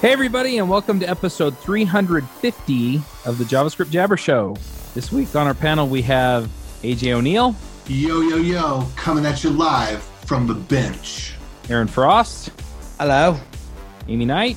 Hey, everybody, and welcome to episode 350 of the JavaScript Jabber Show. This week on our panel, we have AJ O'Neill, Yo, yo, yo, coming at you live from the bench. Aaron Frost, Hello. Amy Knight,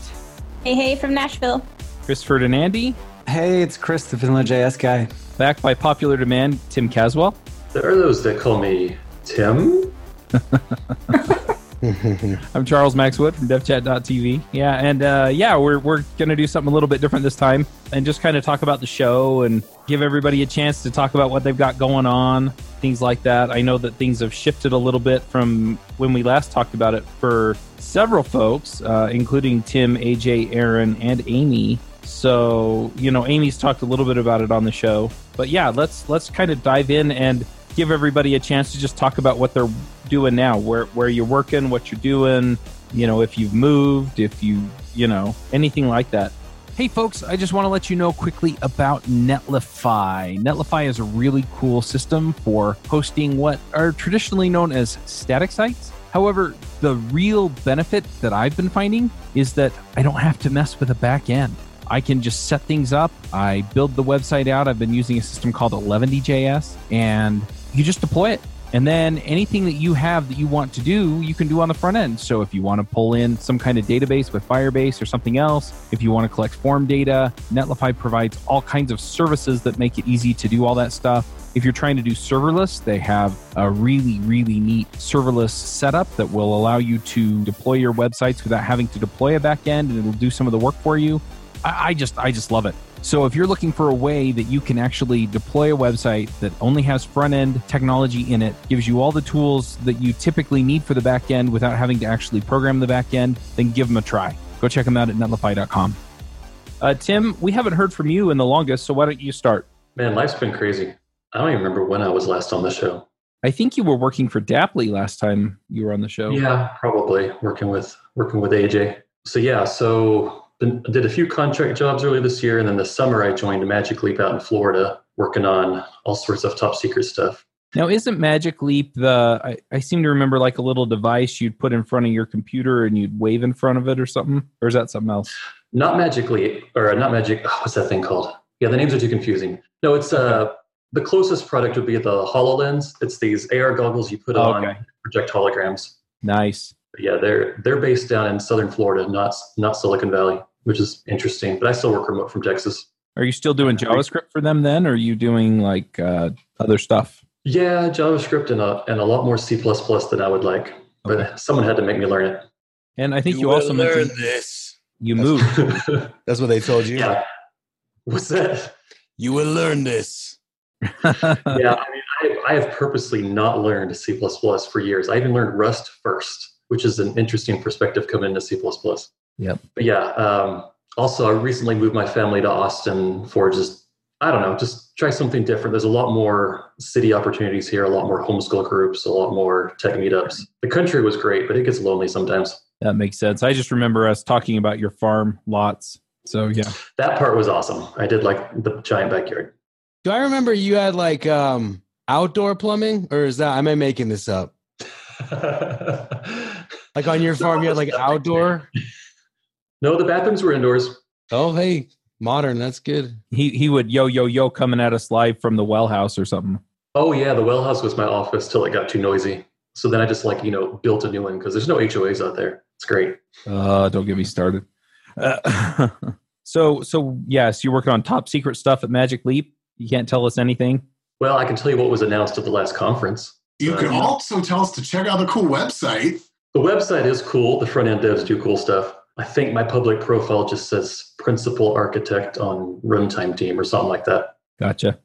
Hey, hey, from Nashville. Chris Ferdinandi, Hey, it's Chris, the Vanilla.js guy. backed by popular demand, Tim Caswell. There are those that call me Tim. I'm Charles Max Wood from devchat.tv. Yeah, and uh, yeah, we're, we're to do something a little bit different this time and just kind of talk about the show and give everybody a chance to talk about what they've got going on, things like that. I know that things have shifted a little bit from when we last talked about it for several folks, uh, including Tim, AJ, Aaron, and Amy. So, you know, Amy's talked a little bit about it on the show. But yeah, let's let's kind of dive in and give everybody a chance to just talk about what they're doing now, where where you're working, what you're doing, you know, if you've moved, if you, you know, anything like that. Hey folks, I just want to let you know quickly about Netlify. Netlify is a really cool system for hosting what are traditionally known as static sites. However, the real benefit that I've been finding is that I don't have to mess with a back end. I can just set things up. I build the website out. I've been using a system called Eleventy JS, and you just deploy it. And then anything that you have that you want to do, you can do on the front end. So if you want to pull in some kind of database with Firebase or something else, if you want to collect form data, Netlify provides all kinds of services that make it easy to do all that stuff. If you're trying to do serverless, they have a really, really neat serverless setup that will allow you to deploy your websites without having to deploy a backend and it'll do some of the work for you. I, I just I just love it. So if you're looking for a way that you can actually deploy a website that only has front end technology in it, gives you all the tools that you typically need for the back end without having to actually program the back end, then give them a try. Go check them out at netlify.com. Uh, Tim, we haven't heard from you in the longest, so why don't you start? Man, life's been crazy. I don't even remember when I was last on the show. I think you were working for Daplie last time you were on the show. Yeah, probably working with working with AJ. So yeah, so been, did a few contract jobs earlier this year, and then this summer I joined Magic Leap out in Florida, working on all sorts of top secret stuff. Now, isn't Magic Leap the? I, I seem to remember like a little device you'd put in front of your computer and you'd wave in front of it or something, or is that something else? Not Magic Leap, or not Magic. Oh, what's that thing called? Yeah, the names are too confusing. No, it's uh the closest product would be the HoloLens. It's these AR goggles you put on Okay. project holograms. Nice. But yeah, they're they're based down in Southern Florida, not not Silicon Valley, which is interesting. But I still work remote from Texas. Are you still doing JavaScript for them then, or are you doing like uh, other stuff? Yeah, JavaScript and a and a lot more C than I would like. But Okay. someone had to make me learn it. And I think you, also mentioned this. you moved. That's what they told you. yeah. What's that? You will learn this. Yeah, I mean, I, I have purposely not learned C for years. I even learned Rust first, which is an interesting perspective coming into C. Yep. But yeah, um, also I recently moved my family to Austin for just I don't know, just try something different. There's a lot more city opportunities here, a lot more homeschool groups, a lot more tech meetups. The country was great, but it gets lonely sometimes. That makes sense. I just remember us talking about your farm lots. So yeah. That part was awesome. I did like the giant backyard. Do I remember you had like um outdoor plumbing or is that am I making this up? Like on your farm you had like outdoor? No, the bathrooms were indoors. Oh hey, modern, that's good. He he would yo yo yo coming at us live from the well house or something. Oh yeah, the well house was my office till it got too noisy. So then I just like you know built a new one because there's no HOAs out there. It's great. Uh, don't get me started. Uh, so so yes, you're working on top secret stuff at Magic Leap. You can't tell us anything. Well, I can tell you what was announced at the last conference. You Uh, can also tell us to check out the cool website. The website is cool. The front end devs do cool stuff. I think my public profile just says principal architect on runtime team or something like that. Gotcha.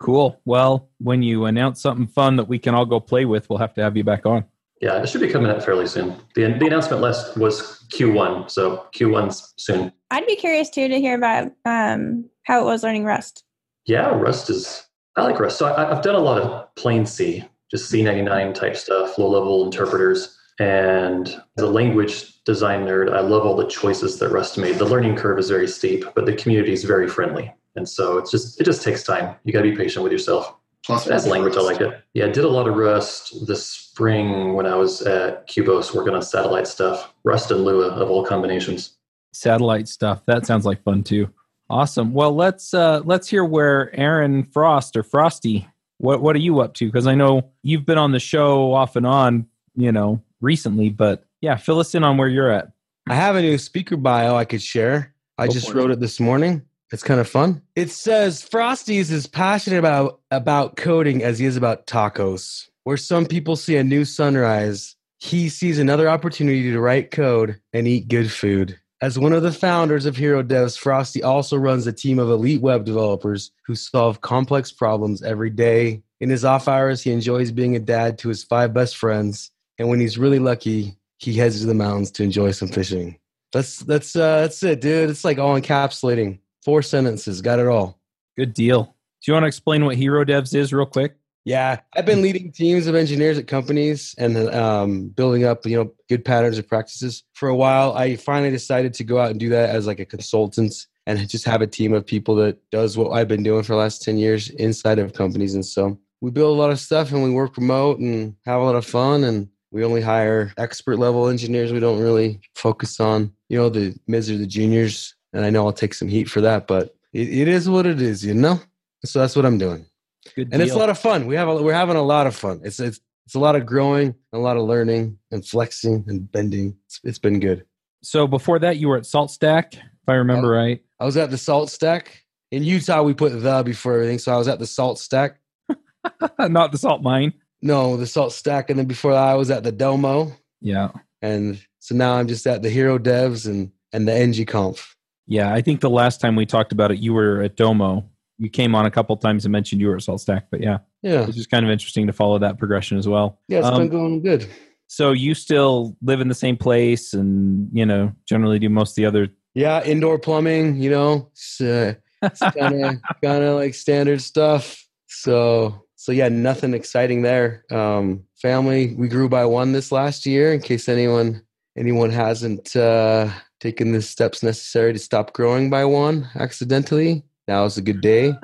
Cool. Well, when you announce something fun that we can all go play with, we'll have to have you back on. Yeah, it should be coming out fairly soon. The, the announcement list was Q1, so Q1's soon. I'd be curious too to hear about um, how it was learning Rust. Yeah, Rust is. I like Rust. So I, I've done a lot of plain C, just C99 type stuff, low level interpreters. And as a language design nerd, I love all the choices that Rust made. The learning curve is very steep, but the community is very friendly. And so it's just it just takes time. You got to be patient with yourself. Plus, As a language, I like it. Yeah, I did a lot of Rust this spring when I was at Kubos working on satellite stuff. Rust and Lua of all combinations. satellite stuff. That sounds like fun too. Awesome. Well, let's uh let's hear where Aaron Frost or Frosty. What what are you up to? Because I know you've been on the show off and on, you know, recently. But yeah, fill us in on where you're at. I have a new speaker bio I could share. I Go just for it. wrote it this morning. It's kind of fun. It says Frosty is as passionate about about coding as he is about tacos. Where some people see a new sunrise, he sees another opportunity to write code and eat good food. As one of the founders of HeroDevs, Frosty also runs a team of elite web developers who solve complex problems every day. In his off hours, he enjoys being a dad to his five best friends, and when he's really lucky, he heads to the mountains to enjoy some fishing. That's that's uh, that's it, dude. It's like all encapsulating. Four sentences, got it all. Good deal. Do you want to explain what HeroDevs is real quick? Yeah, I've been leading teams of engineers at companies and um, building up, you know, good patterns and practices for a while. I finally decided to go out and do that as like a consultant and just have a team of people that does what I've been doing for the last ten years inside of companies. And so we build a lot of stuff and we work remote and have a lot of fun. And we only hire expert level engineers. We don't really focus on, you know, the mids or the juniors. And I know I'll take some heat for that, but it, it is what it is, you know. So that's what I'm doing Good and it's a lot of fun. We have a, we're having a lot of fun. It's it's it's a lot of growing, a lot of learning, and flexing and bending. It's, it's been good. so before that, you were at SaltStack, if I remember Oh. right. I was at the SaltStack in Utah. We put the before everything, so I was at the SaltStack. Not the salt mine. No, the SaltStack, and then before that, I was at the Domo, Yeah. and so now I'm just at the Hero Devs and and the ng-conf. Yeah. I think the last time we talked about it, you were at Domo. You came on a couple times and mentioned you were at SaltStack, but yeah, Yeah, it's just kind of interesting to follow that progression as well. yeah, it's Um, been going good. So you still live in the same place and, you know, generally do most of the other. Yeah, indoor plumbing. You know, it's, kind of kind of like standard stuff. So so yeah, nothing exciting there. Um, family, we grew by one this last year. In case anyone anyone hasn't uh, taken the steps necessary to stop growing by one accidentally, now is a good day.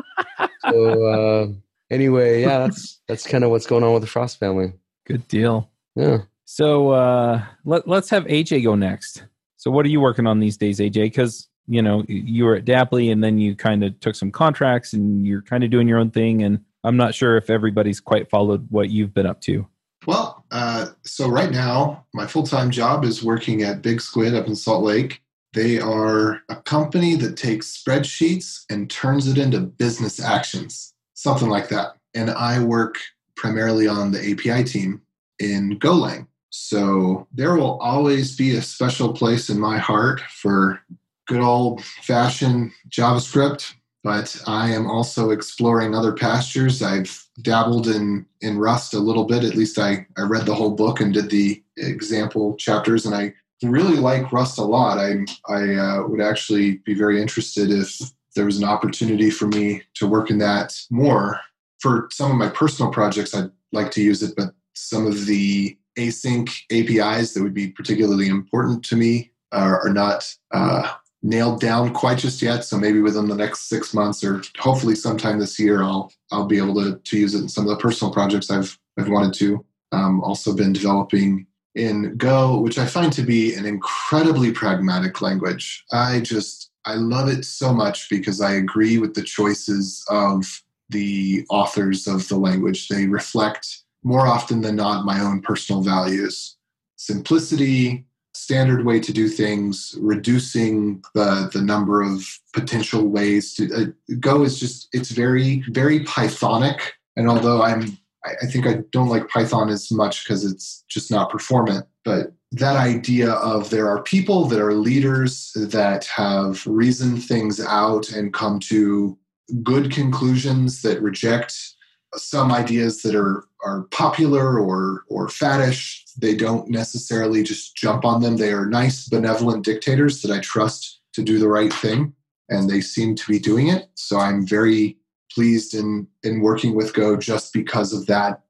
so uh, anyway, yeah, that's that's kind of what's going on with the Frost family. Good deal. Yeah. So uh, let, let's have AJ go next. So what are you working on these days, AJ? Because, you know, you were at Daplie and then you kind of took some contracts and you're kind of doing your own thing. And I'm not sure if everybody's quite followed what you've been up to. Well, uh, so right now, my full time job is working at Big Squid up in Salt Lake. They are a company that takes spreadsheets and turns it into business actions, something like that. And I work primarily on the API team in Golang. So there will always be a special place in my heart for good old fashioned JavaScript, but I am also exploring other pastures. I've dabbled in in Rust a little bit. At least I I read the whole book and did the example chapters, and I really like Rust a lot. I I uh, would actually be very interested if there was an opportunity for me to work in that more. For some of my personal projects, I'd like to use it, but some of the async APIs that would be particularly important to me are, are not uh, nailed down quite just yet. So maybe within the next six months, or hopefully sometime this year, I'll I'll be able to to use it in some of the personal projects I've I've wanted to. Um, also been developing in Go, which I find to be an incredibly pragmatic language. I just I love it so much because I agree with the choices of the authors of the language. They reflect more often than not my own personal values. Simplicity, standard way to do things, reducing the the number of potential ways to uh, Go is just it's very very Pythonic. And although I'm I, I think I don't like Python as much because it's just not performant, but that idea of there are people that are leaders that have reasoned things out and come to good conclusions that reject some ideas that are are popular or or faddish they don't necessarily just jump on them. They are nice benevolent dictators that i trust to do the right thing and they seem to be doing it. So i'm very pleased in in working with go just because of that.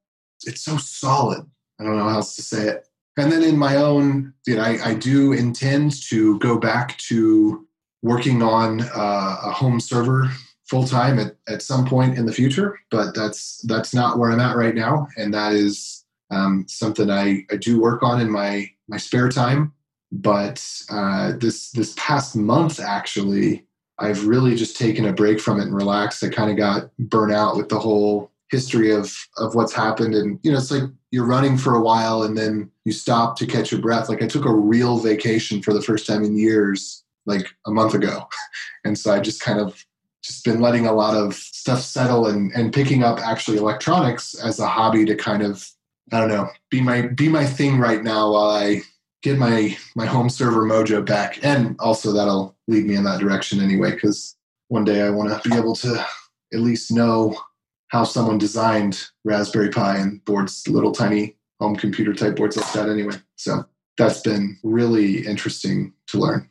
It's so solid. I don't know how else to say it. And then in my own you know i, I do intend to go back to working on uh, a home server full time at, at some point in the future, but that's that's not where I'm at right now, and that is um, something I, I do work on in my my spare time. but uh, this this past month actually, I've really just taken a break from it and relaxed. I kind of got burnt out with the whole history of of what's happened, and you know, it's like you're running for a while and then you stop to catch your breath. Like I took a real vacation for the first time in years, like a month ago, and so I just kind of just been letting a lot of stuff settle and and picking up actually electronics as a hobby to kind of I don't know be my be my thing right now while I get my my home server mojo back. And also that'll lead me in that direction anyway because one day i want to be able to at least know how someone designed raspberry pi and boards little tiny home computer type boards like that anyway. So that's been really interesting to learn.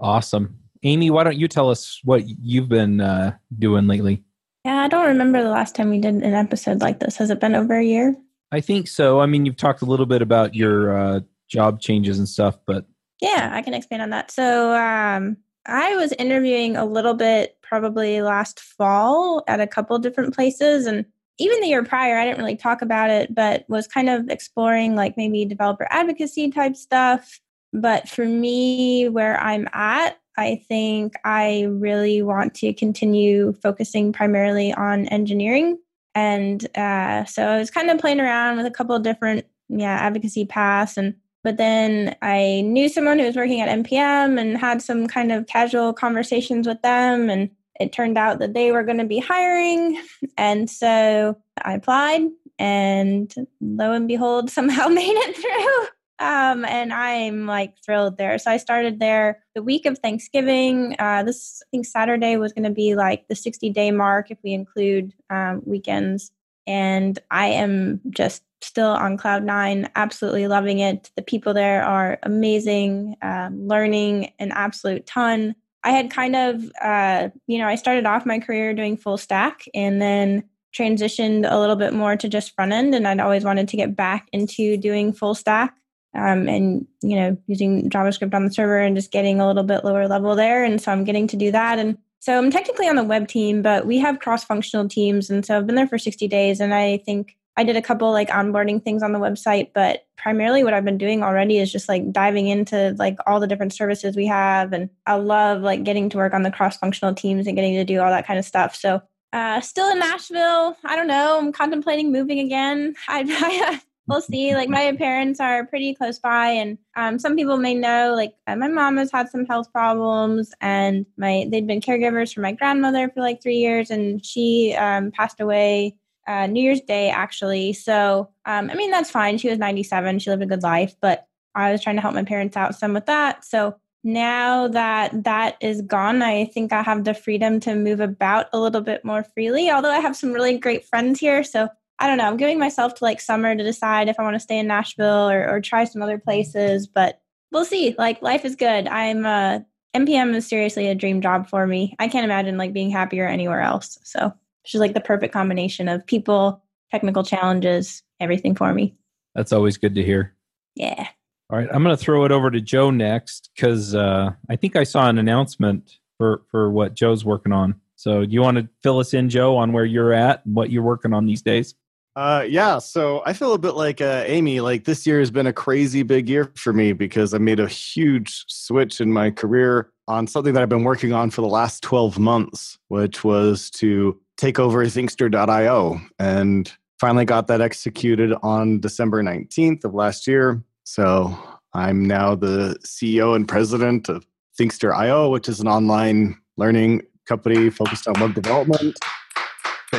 Awesome amy why don't you tell us what you've been uh, doing lately yeah i don't remember the last time we did an episode like this has it been over a year i think so i mean you've talked a little bit about your uh, job changes and stuff, but yeah, I can expand on that. So um, I was interviewing a little bit probably last fall at a couple different places, and even the year prior, I didn't really talk about it, but was kind of exploring like maybe developer advocacy type stuff. But for me, where I'm at, I think I really want to continue focusing primarily on engineering. And uh, so I was kind of playing around with a couple of different yeah advocacy paths and but then I knew someone who was working at NPM and had some kind of casual conversations with them. And it turned out that they were going to be hiring. And so I applied, and lo and behold, somehow made it through. Um, and I'm like thrilled there. So I started there the week of Thanksgiving. Uh, this, I think Saturday was going to be like the 60 day mark if we include um, weekends. And I am just still on cloud nine, absolutely loving it. The people there are amazing, um, learning an absolute ton. I had kind of, uh, you know, I started off my career doing full stack and then transitioned a little bit more to just front end. And I'd always wanted to get back into doing full stack um, and, you know, using JavaScript on the server and just getting a little bit lower level there. And so I'm getting to do that. And so I'm technically on the web team, but we have cross functional teams. And so I've been there for 60 days. And I think I did a couple like onboarding things on the website, but primarily what I've been doing already is just like diving into like all the different services we have. And I love like getting to work on the cross functional teams and getting to do all that kind of stuff. So, uh, still in Nashville. I don't know. I'm contemplating moving again. I, I we'll see. Like my parents are pretty close by, and um, some people may know. Like uh, my mom has had some health problems, and my they'd been caregivers for my grandmother for like three years, and she um, passed away uh, New Year's Day, actually. So, um, I mean, that's fine. She was 97. She lived a good life, but I was trying to help my parents out some with that. So now that that is gone, I think I have the freedom to move about a little bit more freely, although I have some really great friends here. So I don't know. I'm giving myself to like summer to decide if I want to stay in Nashville or, or try some other places, but we'll see. Like life is good. I'm uh NPM is seriously a dream job for me. I can't imagine like being happier anywhere else. So which is like the perfect combination of people, technical challenges, everything for me. That's always good to hear. Yeah. All right, I'm going to throw it over to Joe next because uh, I think I saw an announcement for for what Joe's working on. So, do you want to fill us in, Joe, on where you're at and what you're working on these days? Uh, yeah, so I feel a bit like uh, Amy. Like this year has been a crazy big year for me because I made a huge switch in my career on something that I've been working on for the last 12 months, which was to take over Thinkster.io and finally got that executed on December 19th of last year. So I'm now the CEO and president of Thinkster.io, which is an online learning company focused on web development.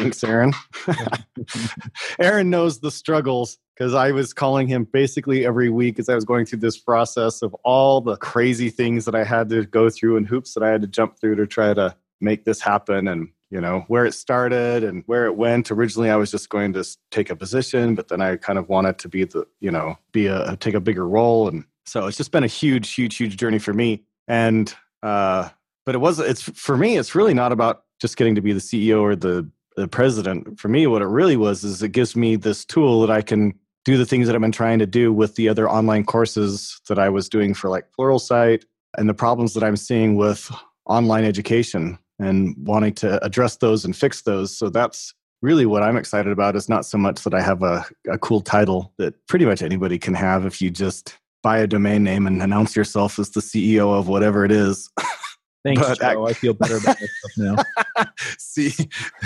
Thanks, Aaron. Aaron knows the struggles because I was calling him basically every week as I was going through this process of all the crazy things that I had to go through and hoops that I had to jump through to try to make this happen. And you know where it started and where it went originally i was just going to take a position but then i kind of wanted to be the you know be a take a bigger role and so it's just been a huge huge huge journey for me and uh but it was it's for me it's really not about just getting to be the ceo or the the president for me what it really was is it gives me this tool that i can do the things that i've been trying to do with the other online courses that i was doing for like pluralsight and the problems that i'm seeing with online education and wanting to address those and fix those. So that's really what I'm excited about is not so much that I have a, a cool title that pretty much anybody can have if you just buy a domain name and announce yourself as the CEO of whatever it is. Thanks, But Joe. I feel better about myself now. See,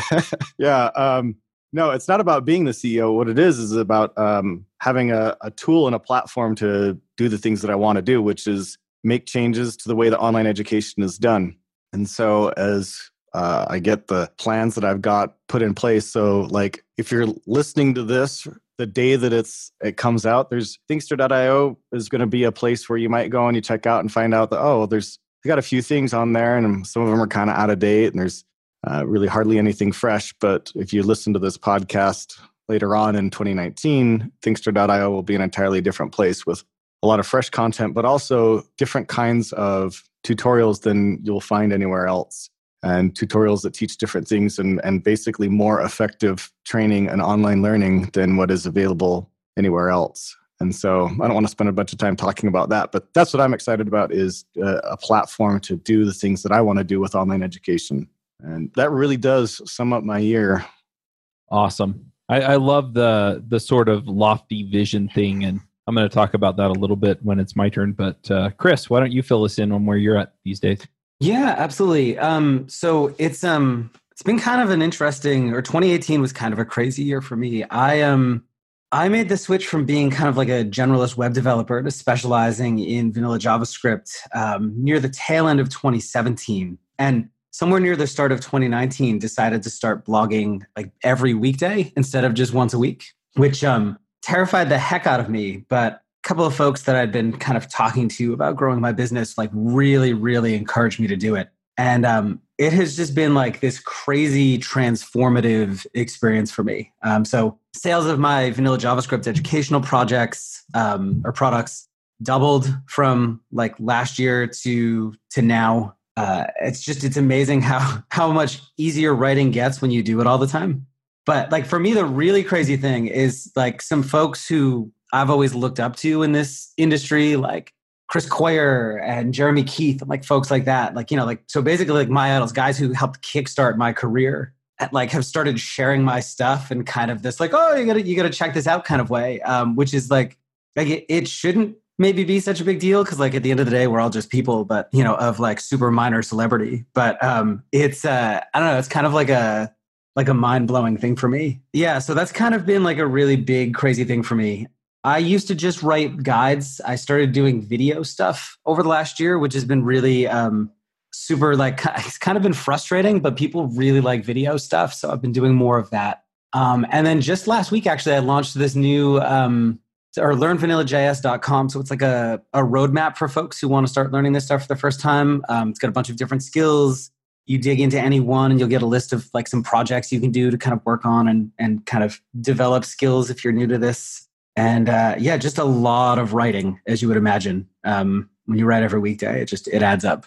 yeah. Um, no, it's not about being the CEO. What it is is about um, having a, a tool and a platform to do the things that I want to do, which is make changes to the way that online education is done. And so, as uh, I get the plans that I've got put in place, so like if you're listening to this the day that it's it comes out, there's Thinkster.io is going to be a place where you might go and you check out and find out that oh, there's I got a few things on there, and some of them are kind of out of date, and there's uh, really hardly anything fresh. But if you listen to this podcast later on in 2019, Thinkster.io will be an entirely different place with a lot of fresh content, but also different kinds of tutorials than you'll find anywhere else. And tutorials that teach different things and, and basically more effective training and online learning than what is available anywhere else. And so I don't want to spend a bunch of time talking about that, but that's what I'm excited about is uh, a platform to do the things that I want to do with online education. And that really does sum up my year. Awesome. I, I love the the sort of lofty vision thing, and I'm going to talk about that a little bit when it's my turn. But uh, Chris, why don't you fill us in on where you're at these days? Yeah, absolutely. Um, so it's um it's been kind of an interesting or 2018 was kind of a crazy year for me. I um I made the switch from being kind of like a generalist web developer to specializing in vanilla JavaScript um, near the tail end of 2017. And somewhere near the start of 2019, decided to start blogging like every weekday instead of just once a week, which um, terrified the heck out of me. But a couple of folks that I'd been kind of talking to about growing my business like really, really encouraged me to do it. And um, it has just been like this crazy transformative experience for me. Um, so sales of my vanilla JavaScript educational projects um, or products doubled from like last year to to now. Uh, it's just it's amazing how how much easier writing gets when you do it all the time. But like for me, the really crazy thing is like some folks who I've always looked up to in this industry, like Chris Coyier and Jeremy Keith, like folks like that. Like, you know, like, so basically like my idols, guys who helped kickstart my career like have started sharing my stuff and kind of this like, oh, you gotta, you gotta check this out kind of way. Um, which is like, like it, it shouldn't maybe be such a big deal because like at the end of the day we're all just people but you know of like super minor celebrity but um it's uh i don't know it's kind of like a like a mind-blowing thing for me yeah so that's kind of been like a really big crazy thing for me I used to just write guides. I started doing video stuff over the last year, which has been really um, super like it's kind of been frustrating, but people really like video stuff. So I've been doing more of that. Um, and then just last week, actually, I launched this new um, or learnvanillajs.com. So it's like a, a roadmap for folks who want to start learning this stuff for the first time. Um, it's got a bunch of different skills. You dig into any one and you'll get a list of like some projects you can do to kind of work on and, and kind of develop skills if you're new to this and uh, yeah, just a lot of writing, as you would imagine. Um, when you write every weekday, it just it adds up.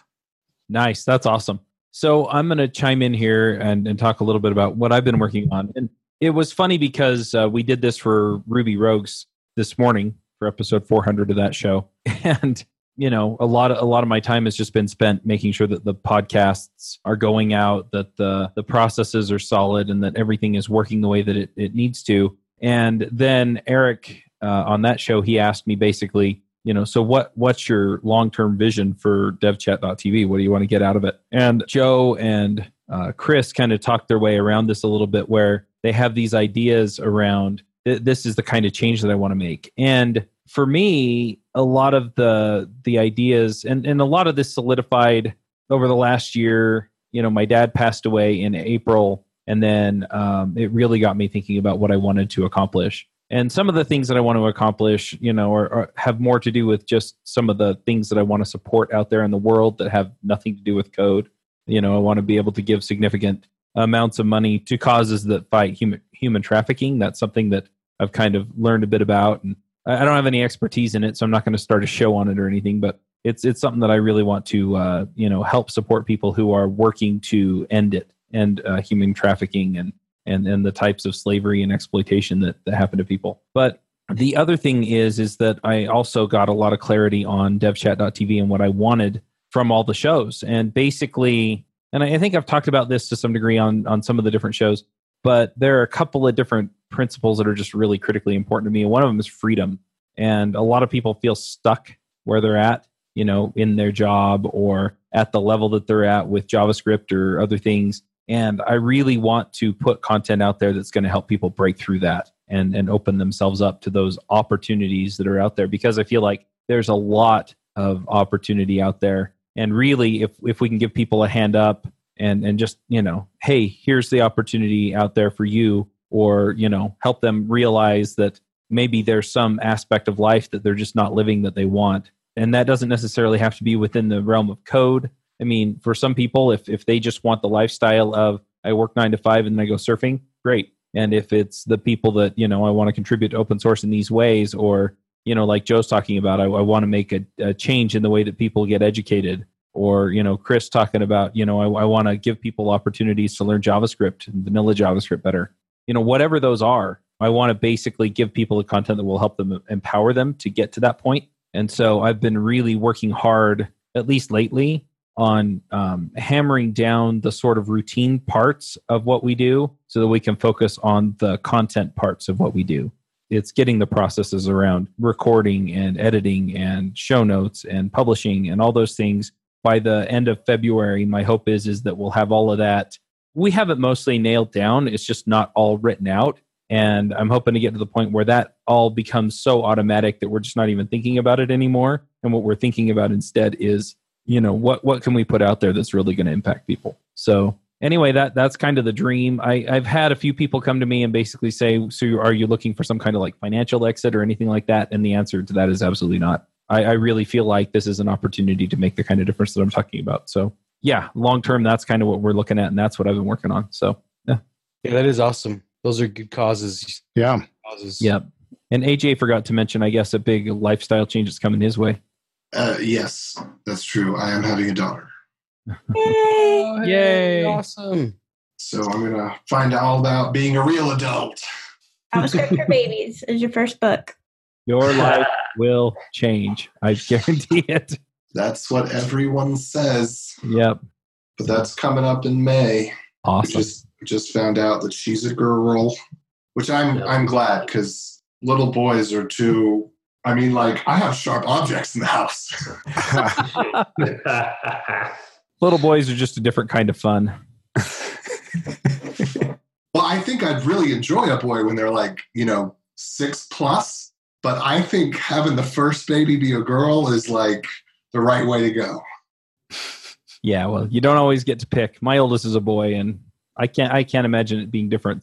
Nice, that's awesome. So I'm going to chime in here and, and talk a little bit about what I've been working on. And it was funny because uh, we did this for Ruby Rogues this morning for episode 400 of that show, and you know a lot of a lot of my time has just been spent making sure that the podcasts are going out, that the the processes are solid, and that everything is working the way that it, it needs to. And then Eric uh, on that show, he asked me basically, you know, so what what's your long term vision for DevChat.tv? What do you want to get out of it? And Joe and uh, Chris kind of talked their way around this a little bit, where they have these ideas around th- this is the kind of change that I want to make. And for me, a lot of the the ideas and and a lot of this solidified over the last year. You know, my dad passed away in April and then um, it really got me thinking about what I wanted to accomplish. And some of the things that I want to accomplish, you know, are, have more to do with just some of the things that I want to support out there in the world that have nothing to do with code. You know, I want to be able to give significant amounts of money to causes that fight human human trafficking. That's something that I've kind of learned a bit about, and I don't have any expertise in it, so I'm not going to start a show on it or anything. But it's it's something that I really want to, uh, you know, help support people who are working to end it and uh, human trafficking and and and the types of slavery and exploitation that, that happen to people. But the other thing is is that I also got a lot of clarity on devchat.tv and what I wanted from all the shows. And basically, and I think I've talked about this to some degree on on some of the different shows, but there are a couple of different principles that are just really critically important to me. And one of them is freedom. And a lot of people feel stuck where they're at, you know, in their job or at the level that they're at with JavaScript or other things. And I really want to put content out there that's going to help people break through that and, and open themselves up to those opportunities that are out there because I feel like there's a lot of opportunity out there. And really, if, if we can give people a hand up and, and just, you know, hey, here's the opportunity out there for you, or, you know, help them realize that maybe there's some aspect of life that they're just not living that they want. And that doesn't necessarily have to be within the realm of code. I mean, for some people, if, if they just want the lifestyle of I work nine to five and then I go surfing, great. And if it's the people that, you know, I want to contribute to open source in these ways, or, you know, like Joe's talking about, I, I want to make a, a, change in the way that people get educated. Or, you know, Chris talking about, you know, I, I want to give people opportunities to learn JavaScript and vanilla JavaScript better. You know, whatever those are, I want to basically give people the content that will help them empower them to get to that point. And so I've been really working hard, at least lately, on um, hammering down the sort of routine parts of what we do so that we can focus on the content parts of what we do. It's getting the processes around recording and editing and show notes and publishing and all those things. By the end of February, my hope is is that we'll have all of that. We have it mostly nailed down. It's just not all written out. And I'm hoping to get to the point where that all becomes so automatic that we're just not even thinking about it anymore. And what we're thinking about instead is, you know, what what can we put out there that's really going to impact people? So anyway, that that's kind of the dream. I, I've had a few people come to me and basically say, "So, are you looking for some kind of like financial exit or anything like that?" And the answer to that is absolutely not. I, I really feel like this is an opportunity to make the kind of difference that I'm talking about. So, yeah, long term, that's kind of what we're looking at, and that's what I've been working on. So, yeah, yeah, that is awesome those are good causes. Yeah. Causes. yeah And AJ forgot to mention, I guess, a big lifestyle change is coming his way. Uh, yes, that's true. I am having a daughter. Yay! Oh, hey, Yay. Awesome. So I'm going to find out all about being a real adult. JavaScript for Babies is your first book. Your life will change. I guarantee it. That's what everyone says. Yep. But that's coming up in May. We Awesome. just just found out that she's a girl, which I'm Yeah. I'm glad because little boys are too. I mean, like I have sharp objects in the house. Little boys are just a different kind of fun. well, I think I'd really enjoy a boy when they're like you know six plus. But I think having the first baby be a girl is like the right way to go. Yeah, well, you don't always get to pick. My oldest is a boy, and I can't I can't imagine it being different.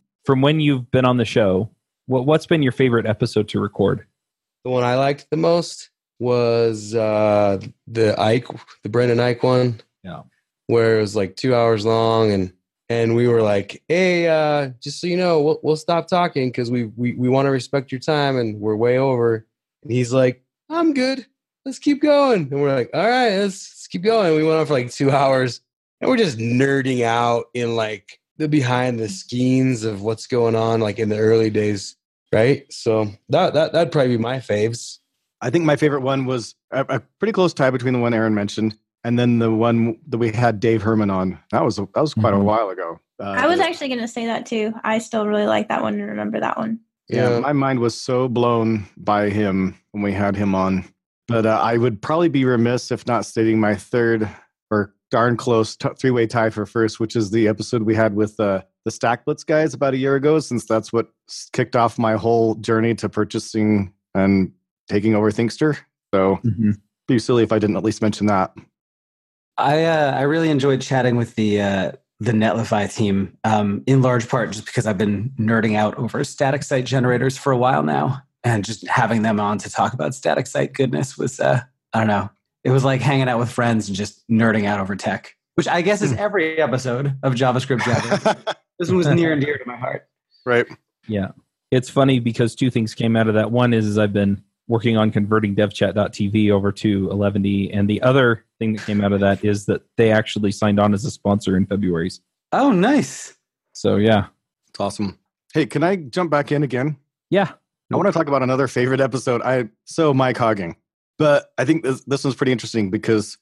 from when you've been on the show, what, what's been your favorite episode to record? The one I liked the most was uh, the Eich, the Brendan Eich one. Yeah. Where it was like two hours long, and and we were like, "Hey, uh, just so you know, we'll we'll stop talking because we we we want to respect your time, and we're way over." And he's like, "I'm good. Let's keep going." And we're like, "All right, let's, let's keep going." And we went on for like two hours, and we're just nerding out in like the behind the scenes of what's going on, like in the early days, right? So that that that'd probably be my faves. I think my favorite one was a, a pretty close tie between the one Aaron mentioned and then the one that we had Dave Herman on. That was that was quite Mhm. a while ago. Uh, I was actually going to say that too. I still really like that one and remember that one. yeah, Yeah. my mind was so blown by him when we had him on. But uh, I would probably be remiss if not stating my third or darn close t- three way tie for first, which is the episode we had with uh, the StackBlitz guys about a year ago, since that's what kicked off my whole journey to purchasing and taking over Thinkster. So be silly if I didn't at least mention that. I uh, I really enjoyed chatting with the uh, the Netlify team, um, in large part just because I've been nerding out over static site generators for a while now, and just having them on to talk about static site goodness was uh, I don't know. It was like hanging out with friends and just nerding out over tech, which I guess is hmm. every episode of JavaScript Jabber. this one was near and dear to my heart. Right. Yeah. It's funny because two things came out of that. One is, is I've been working on converting devchat.tv over to Eleventy. And the other thing that came out of that is that they actually signed on as a sponsor in February's. Oh, nice. So, yeah. It's awesome. Hey, can I jump back in again? Yeah. I want to talk about another favorite episode. I so Mike hogging, but I think this this one's pretty interesting because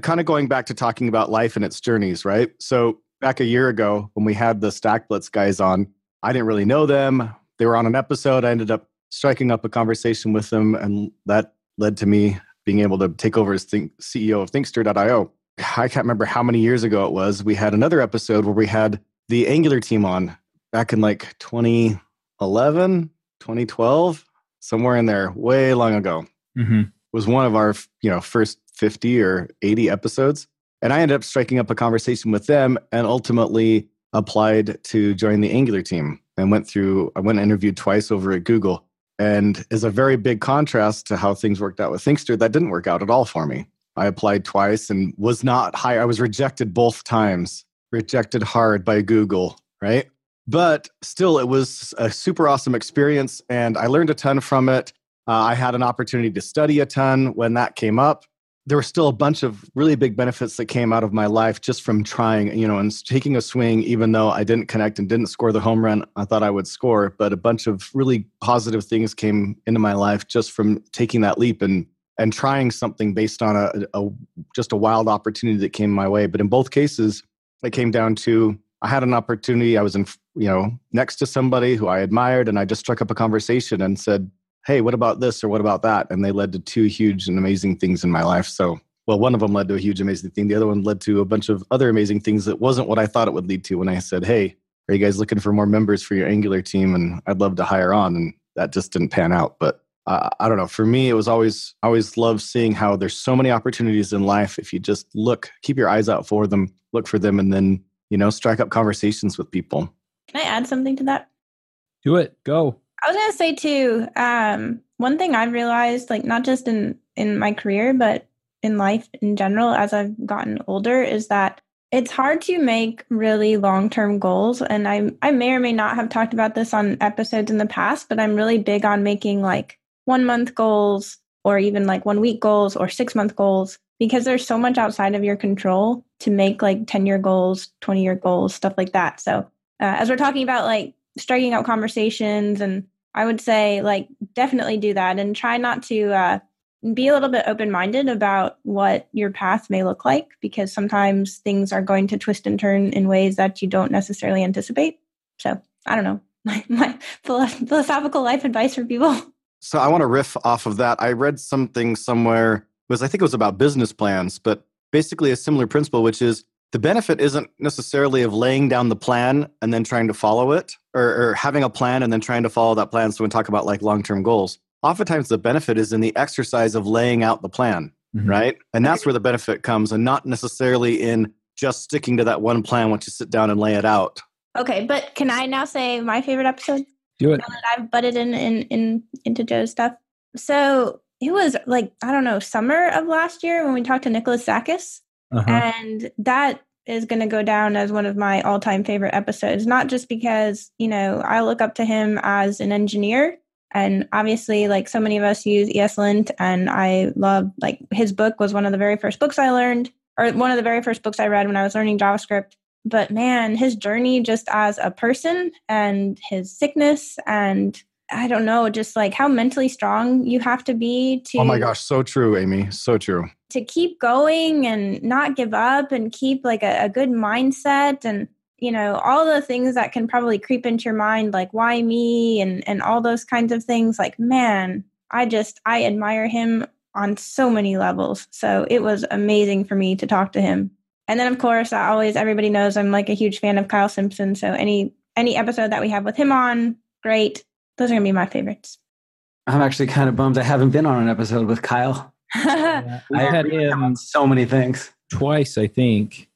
kind of going back to talking about life and its journeys, right? So back a year ago when we had the StackBlitz guys on, I didn't really know them. They were on an episode. I ended up striking up a conversation with them, and that led to me being able to take over as think, CEO of Thinkster.io. I can't remember how many years ago it was. We had another episode where we had the Angular team on back in like 2011, 2012, somewhere in there, way long ago. Mm-hmm. Was one of our you know first 50 or 80 episodes, and I ended up striking up a conversation with them, and ultimately applied to join the Angular team and went through. I went interviewed twice over at Google, and is a very big contrast to how things worked out with Thinkster. That didn't work out at all for me. I applied twice and was not high I was rejected both times, rejected hard by Google, right? But still, it was a super awesome experience and I learned a ton from it. Uh, I had an opportunity to study a ton when that came up. There were still a bunch of really big benefits that came out of my life just from trying, you know, and taking a swing, even though I didn't connect and didn't score the home run I thought I would score. But a bunch of really positive things came into my life just from taking that leap and and trying something based on a, a just a wild opportunity that came my way. But in both cases, it came down to I had an opportunity. I was in, you know, next to somebody who I admired, and I just struck up a conversation and said, "Hey, what about this or what about that?" And they led to two huge and amazing things in my life. So, well, one of them led to a huge amazing thing. The other one led to a bunch of other amazing things that wasn't what I thought it would lead to. When I said, "Hey, are you guys looking for more members for your Angular team?" and I'd love to hire on, and that just didn't pan out. But uh, I don't know. For me, it was always I always love seeing how there's so many opportunities in life. If you just look, keep your eyes out for them, look for them, and then you know strike up conversations with people. Can I add something to that? Do it. Go. I was gonna say too. Um, one thing I've realized, like not just in in my career, but in life in general, as I've gotten older, is that it's hard to make really long term goals. And I I may or may not have talked about this on episodes in the past, but I'm really big on making like one month goals or even like one week goals or six month goals because there's so much outside of your control to make like 10 year goals, 20 year goals, stuff like that. So, uh, as we're talking about like striking out conversations, and I would say like definitely do that and try not to uh, be a little bit open minded about what your path may look like because sometimes things are going to twist and turn in ways that you don't necessarily anticipate. So, I don't know. My, my philosophical life advice for people. So I want to riff off of that. I read something somewhere was I think it was about business plans, but basically a similar principle, which is the benefit isn't necessarily of laying down the plan and then trying to follow it, or, or having a plan and then trying to follow that plan. So when we talk about like long term goals, oftentimes the benefit is in the exercise of laying out the plan, mm-hmm. right? And that's where the benefit comes, and not necessarily in just sticking to that one plan once you sit down and lay it out. Okay, but can I now say my favorite episode? Do it. I've butted in, in in into Joe's stuff. So it was like I don't know summer of last year when we talked to Nicholas Zakas, uh-huh. and that is going to go down as one of my all-time favorite episodes. Not just because you know I look up to him as an engineer, and obviously like so many of us use ESLint, and I love like his book was one of the very first books I learned, or one of the very first books I read when I was learning JavaScript but man, his journey just as a person and his sickness and I don't know, just like how mentally strong you have to be to Oh my gosh, so true, Amy. So true. To keep going and not give up and keep like a, a good mindset and you know, all the things that can probably creep into your mind, like why me and and all those kinds of things, like, man, I just I admire him on so many levels. So it was amazing for me to talk to him. And then of course, I always everybody knows I'm like a huge fan of Kyle Simpson. So any any episode that we have with him on, great. Those are gonna be my favorites. I'm actually kind of bummed I haven't been on an episode with Kyle. Yeah, We've I had him on so many things. twice, I think.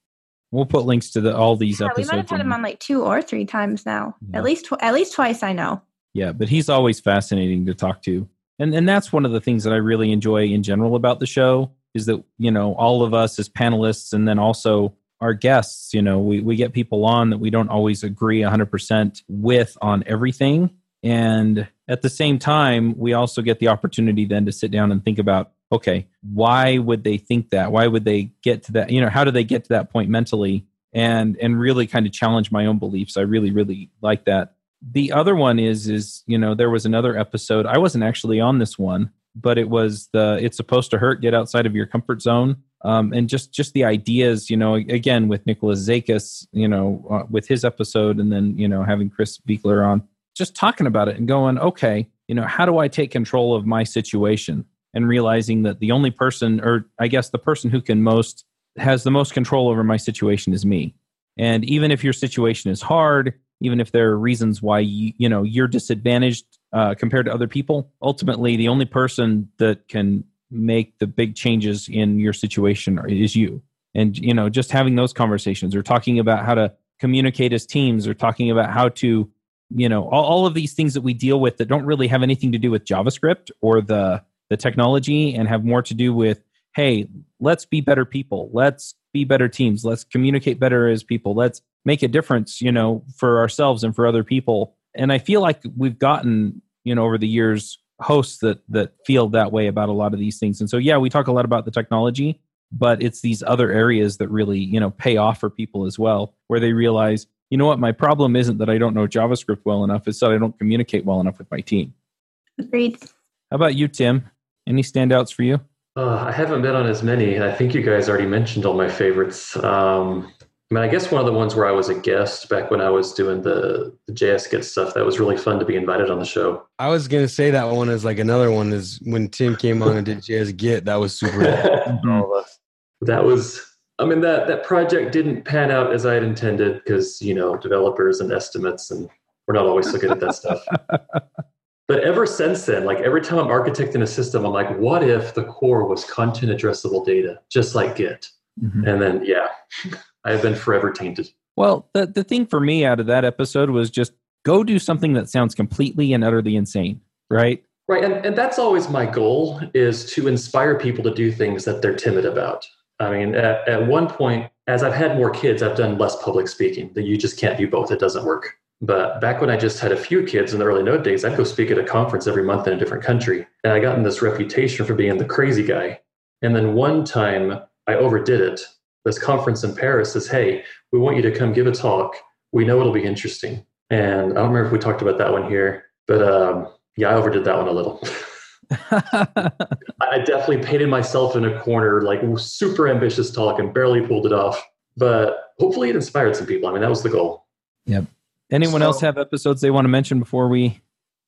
We'll put links to the all these Yeah, We might have had in- him on like two or three times now. Yeah. At least, tw- at least twice. I know. Yeah, but he's always fascinating to talk to. And and that's one of the things that I really enjoy in general about the show is that, you know, all of us as panelists and then also our guests, you know, we, we get people on that we don't always agree 100% with on everything. And at the same time, we also get the opportunity then to sit down and think about, okay, why would they think that? Why would they get to that? You know, how do they get to that point mentally? And and really kind of challenge my own beliefs. I really, really like that the other one is is you know there was another episode i wasn't actually on this one but it was the it's supposed to hurt get outside of your comfort zone um, and just just the ideas you know again with nicholas zakas you know uh, with his episode and then you know having chris beekler on just talking about it and going okay you know how do i take control of my situation? And realizing that the only person or i guess the person who can most has the most control over my situation is me. And even if your situation is hard even if there are reasons why you, you know you're disadvantaged uh, compared to other people ultimately the only person that can make the big changes in your situation is you. And you know just having those conversations or talking about how to communicate as teams or talking about how to you know all, all of these things that we deal with that don't really have anything to do with javascript or the the technology and have more to do with hey let's be better people. Let's be better teams. Let's communicate better as people. Let's make a difference you know for ourselves and for other people. And i feel like we've gotten you know over the years hosts that that feel that way about a lot of these things. And so yeah we talk a lot about the technology but it's these other areas that really you know pay off for people as well where they realize you know what my problem isn't that i don't know javascript well enough it's that i don't communicate well enough with my team Agreed. how about you tim any standouts for you Uh, I haven't been on as many. I think you guys already mentioned all my favorites. Um, I mean, I guess one of the ones where I was a guest back when I was doing the, the JS Git stuff, that was really fun to be invited on the show. I was gonna say that one is like another one is when Tim came on and did JS Git. That was super. all of us. that was, I mean, that, that project didn't pan out as I had intended because, you know, developers and estimates, and we're not always so good at that stuff. But ever since then, like every time I'm architecting a system, I'm like, what if the core was content addressable data, just like Git? Mm-hmm. And then, yeah, I have been forever tainted. Well, the the thing for me out of that episode was just go do something that sounds completely and utterly insane, right? Right, and, and that's always my goal is to inspire people to do things that they're timid about. I mean, at, at one point, as I've had more kids, I've done less public speaking. That you just can't do both; it doesn't work. But back when I just had a few kids in the early Node days, I'd go speak at a conference every month in a different country, and I got in this reputation for being the crazy guy. And then one time, I overdid it. This conference in Paris says, "Hey, we want you to come give a talk. We know it'll be interesting." And I don't remember if we talked about that one here, but um, yeah, I overdid that one a little. I definitely painted myself in a corner, like super ambitious talk, and barely pulled it off. But hopefully, it inspired some people. I mean, that was the goal. Yep. Anyone So- else have episodes they want to mention before we?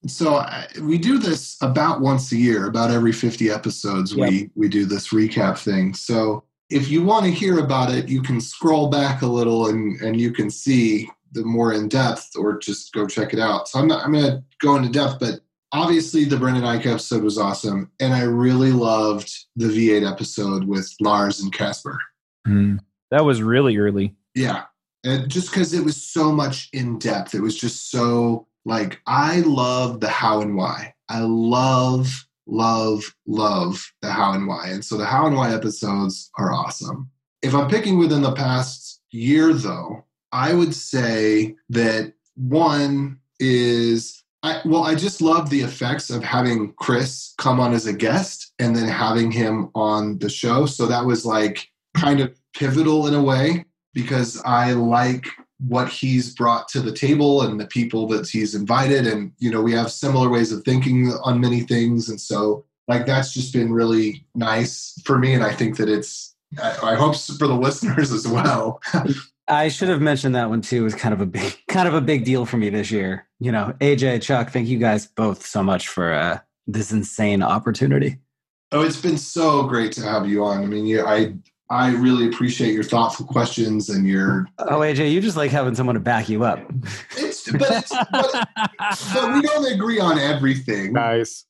So I, we do this about once a year, about every 50 episodes. We we do this recap thing. So if you want to hear about it, you can scroll back a little and and you can see the more in depth, or just go check it out. So I'm not I'm going to go into depth, but obviously the Brendan Eich episode was awesome, and I really loved the V8 episode with Lars and Kasper. Hmm. That was really early. Yeah. And just because it was so much in depth, it was just so like, I love the how and why. I love, love, love the how and why. And so the how and why episodes are awesome. If I'm picking within the past year, though, I would say that one is I, well, I just love the effects of having Chris come on as a guest and then having him on the show. So that was like kind of pivotal in a way because I like what he's brought to the table and the people that he's invited. And, you know, we have similar ways of thinking on many things. And so, like, that's just been really nice for me. And I think that it's, I, I hope for the listeners as well. I should have mentioned that one too. It was kind of a big, kind of a big deal for me this year. You know, AJ, Chuck, thank you guys both so much for uh, this insane opportunity. oh, it's been so great to have you on. I mean, you, I, I really appreciate your thoughtful questions and your Oh, AJ, you just like having someone to back you up. it's but it's but, but we don't agree on everything. Nice.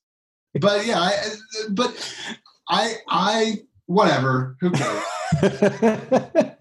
But yeah, I, but I I whatever. Who cares?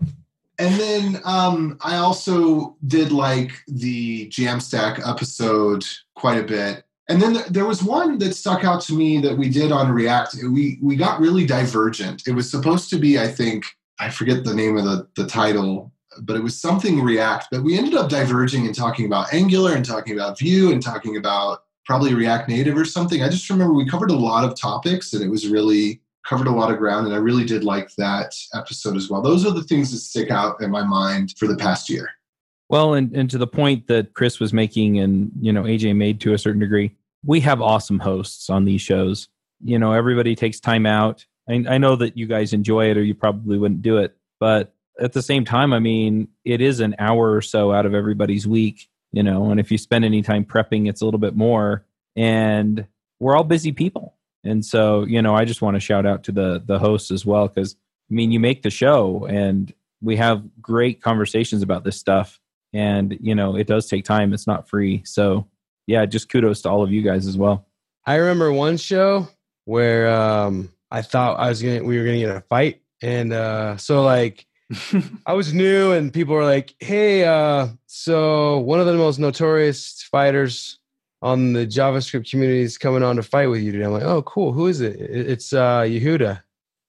and then um, I also did like the Jamstack episode quite a bit. And then there was one that stuck out to me that we did on React. We we got really divergent. It was supposed to be, I think, I forget the name of the, the title, but it was something React. But we ended up diverging and talking about Angular and talking about Vue and talking about probably React Native or something. I just remember we covered a lot of topics and it was really covered a lot of ground. And I really did like that episode as well. Those are the things that stick out in my mind for the past year. Well, and, and to the point that Chris was making and, you know, AJ made to a certain degree, we have awesome hosts on these shows. You know, everybody takes time out. I, I know that you guys enjoy it or you probably wouldn't do it. But at the same time, I mean, it is an hour or so out of everybody's week you know and if you spend any time prepping it's a little bit more and we're all busy people and so you know i just want to shout out to the the hosts as well because i mean you make the show and we have great conversations about this stuff. And you know it does take time it's not free. So yeah just kudos to all of you guys as well. I remember one show where um i thought i was gonna we were gonna get a fight and uh so like I was new, and people were like, "Hey, uh, so one of the most notorious fighters on the JavaScript community is coming on to fight with you today." I'm like, "Oh, cool. Who is it? It's uh, Yehuda.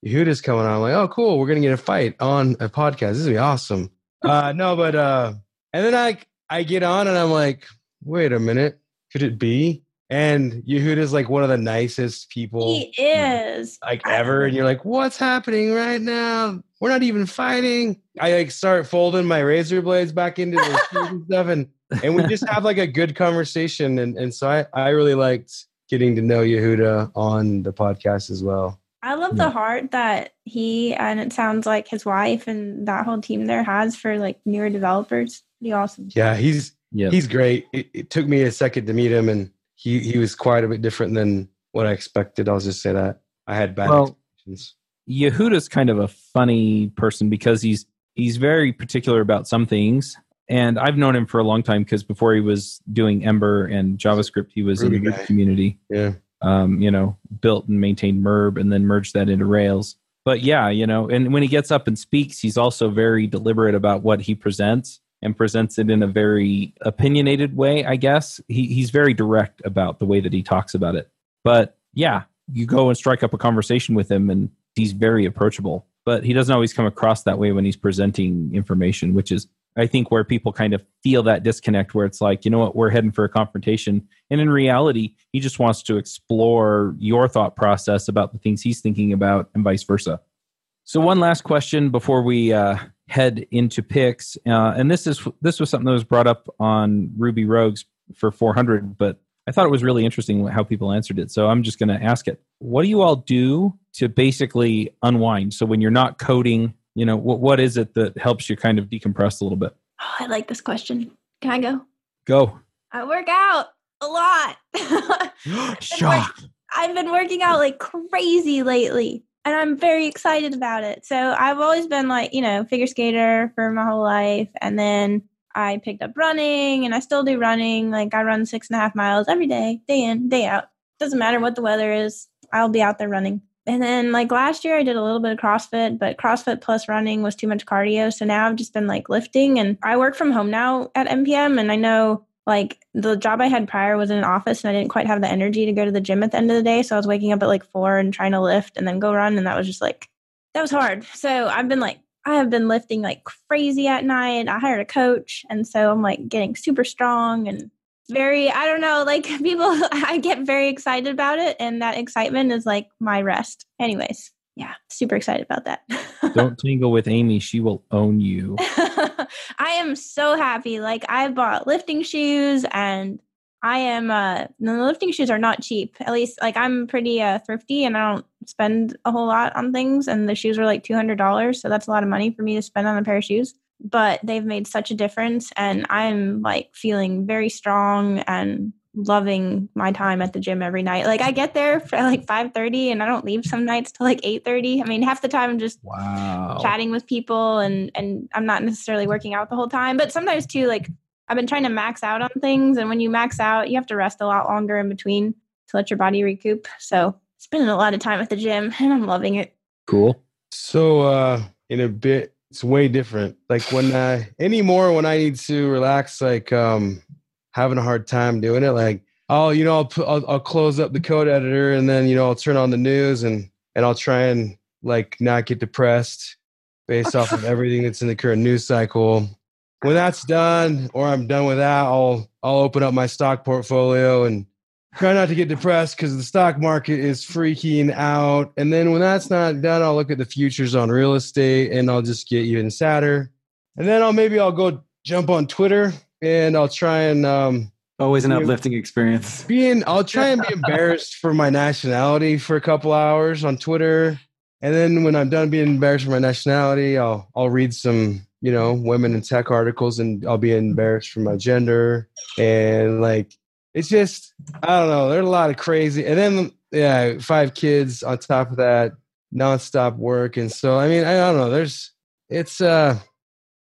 Yehuda's coming on." I'm like, "Oh, cool. We're gonna get a fight on a podcast. This is be awesome." Uh, no, but uh, and then I I get on, and I'm like, "Wait a minute, could it be?" And Yehuda's like one of the nicest people he is like ever. And you're like, what's happening right now? We're not even fighting. I like start folding my razor blades back into the stuff and and we just have like a good conversation. And and so I, I really liked getting to know Yehuda on the podcast as well. I love the heart that he and it sounds like his wife and that whole team there has for like newer developers. Pretty awesome. Yeah, he's yeah. he's great. It, it took me a second to meet him and he he was quite a bit different than what I expected. I'll just say that I had bad well, expectations. Yehuda's kind of a funny person because he's he's very particular about some things. And I've known him for a long time because before he was doing Ember and JavaScript, he was Ruby in the Ruby community. Yeah. Um, you know, built and maintained Merb and then merged that into Rails. But yeah, you know, and when he gets up and speaks, he's also very deliberate about what he presents and presents it in a very opinionated way, I guess. He, he's very direct about the way that he talks about it. But yeah, you go and strike up a conversation with him, and he's very approachable. But he doesn't always come across that way when he's presenting information, which is, I think, where people kind of feel that disconnect where it's like, you know what, we're heading for a confrontation. And in reality, he just wants to explore your thought process about the things he's thinking about and vice versa. So, one last question before we uh, head into picks, uh, and this is this was something that was brought up on Ruby Rogues for 400, but I thought it was really interesting how people answered it. So I'm just going to ask it. What do you all do to basically unwind? So when you're not coding, you know, what what is it that helps you kind of decompress a little bit? Oh, I like this question. Can I go? Go. I work out a lot. Shock. I've been working out like crazy lately and I'm very excited about it. So I've always been like, you know, figure skater for my whole life. And then I picked up running and I still do running. Like I run six and a half miles every day, day in, day out. Doesn't matter what the weather is, I'll be out there running. And then like last year I did a little bit of CrossFit, but CrossFit plus running was too much cardio. So now I've just been like lifting and I work from home now at NPM and I know like the job I had prior was in an office and I didn't quite have the energy to go to the gym at the end of the day. So I was waking up at like four and trying to lift and then go run. And that was just like, that was hard. So I've been like, I have been lifting like crazy at night. I hired a coach. And so I'm like getting super strong and very, I don't know, like people, I get very excited about it. And that excitement is like my rest. Anyways, yeah, super excited about that. Don't tingle with Amy. She will own you. I am so happy. Like I bought lifting shoes and I am uh the lifting shoes are not cheap. At least like I'm pretty uh thrifty and I don't spend a whole lot on things and the shoes are like $200, so that's a lot of money for me to spend on a pair of shoes. But they've made such a difference and I'm like feeling very strong and loving my time at the gym every night. Like I get there for like 5:30 and I don't leave some nights till like 8:30. I mean, half the time I'm just wow. chatting with people and and I'm not necessarily working out the whole time, but sometimes too like I've been trying to max out on things and when you max out, you have to rest a lot longer in between to let your body recoup. So spending a lot of time at the gym and I'm loving it. Cool. So uh in a bit it's way different. Like when I anymore when I need to relax, like um having a hard time doing it, like oh, you know, I'll put I'll, I'll close up the code editor and then you know I'll turn on the news and and I'll try and like not get depressed based off of everything that's in the current news cycle. When that's done, or I'm done with that, I'll I'll open up my stock portfolio and try not to get depressed because the stock market is freaking out. And then when that's not done, I'll look at the futures on real estate and I'll just get even sadder. And then I'll maybe I'll go jump on Twitter and I'll try and um Always an uplifting experience. being I'll try and be embarrassed for my nationality for a couple hours on Twitter. And then when I'm done being embarrassed for my nationality, I'll I'll read some, you know, women in tech articles and I'll be embarrassed for my gender. And like it's just I don't know, there's a lot of crazy and then yeah, five kids on top of that, nonstop work. And so I mean, I don't know, there's it's uh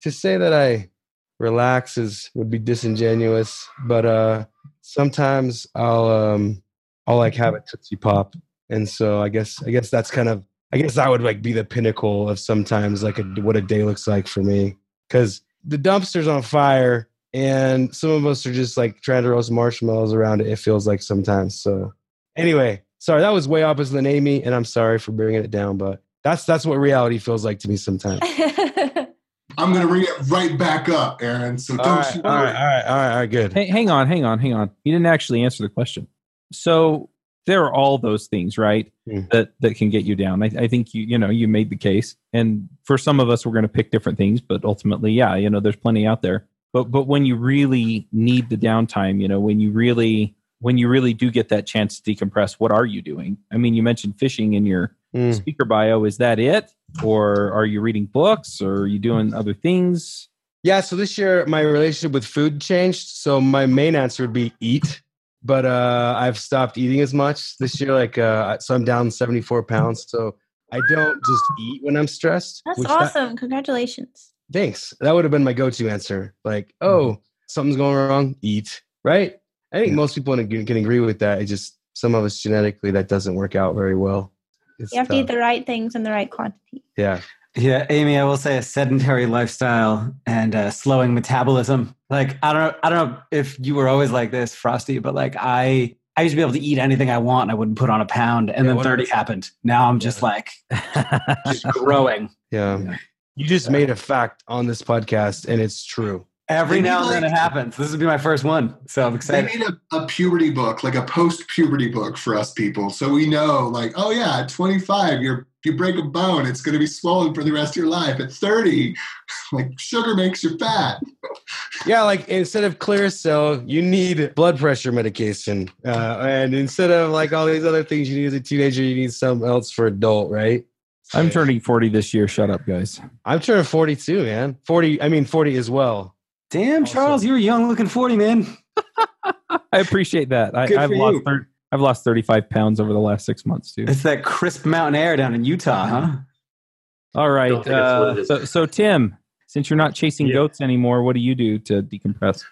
to say that I relax is would be disingenuous, but uh sometimes I'll um I'll like have a Tootsie Pop. And so I guess I guess that's kind of I guess that would like be the pinnacle of sometimes like a, what a day looks like for me. Cause the dumpster's on fire and some of us are just like trying to roast marshmallows around it, it feels like sometimes. So anyway, sorry, that was way opposite than Amy, and I'm sorry for bringing it down, but that's that's what reality feels like to me sometimes. I'm going to bring it right back up, Aaron. So don't all right, you all worry. right, all right, all right, all right, good. Hey, hang on, hang on, hang on. You didn't actually answer the question. So there are all those things, right? Hmm. That that can get you down. I, I think you you know you made the case, and for some of us, we're going to pick different things, but ultimately, yeah, you know, there's plenty out there. But but when you really need the downtime, you know, when you really when you really do get that chance to decompress, what are you doing? I mean, you mentioned fishing in your Mm. speaker bio. Is that it, or are you reading books, or are you doing other things? Yeah, so this year my relationship with food changed. So my main answer would be eat, but uh, I've stopped eating as much this year. Like, uh, so I'm down 74 pounds. So I don't just eat when I'm stressed. That's which that- awesome. Congratulations. Thanks. That would have been my go-to answer. Like, oh, something's going wrong, eat. Right? I think Yeah. most people can can agree with that. It just some of us genetically that doesn't work out very well. It's You have to eat the right things in the right quantity. yeah. Yeah, Amy, I will say a sedentary lifestyle and uh, slowing metabolism. Like I don't know, I don't know if you were always like this, Frosty, but like I, I used to be able to eat anything I want. and I wouldn't put on a pound, and Yeah, then thirty happened. Now I'm just like just growing. Yeah. Yeah. You just made a fact on this podcast and it's true. Every They now need, and then it happens. This would be my first one, so I'm excited. They excited. need a, a puberty book, like a post-puberty book for us people, so we know, like, oh yeah, at 25, you're you break a bone, it's going to be swollen for the rest of your life. At 30, like sugar makes you fat. Yeah, like instead of Clearasil, you need blood pressure medication, uh, and instead of like all these other things you need as a teenager, you need something else for adult, right? I'm turning 40 this year. Shut up, guys. I'm turning 42, man. 40, I mean 40 as well. Damn, Charles, you're a young looking forty man. I appreciate that. I, Good I've for lost you. thir- I've lost 35 pounds over the last six months too. It's that crisp mountain air down in Utah, huh? All right. Don't think it's what Uh, so, so Tim, since you're not chasing Yeah. goats anymore, what do you do to decompress?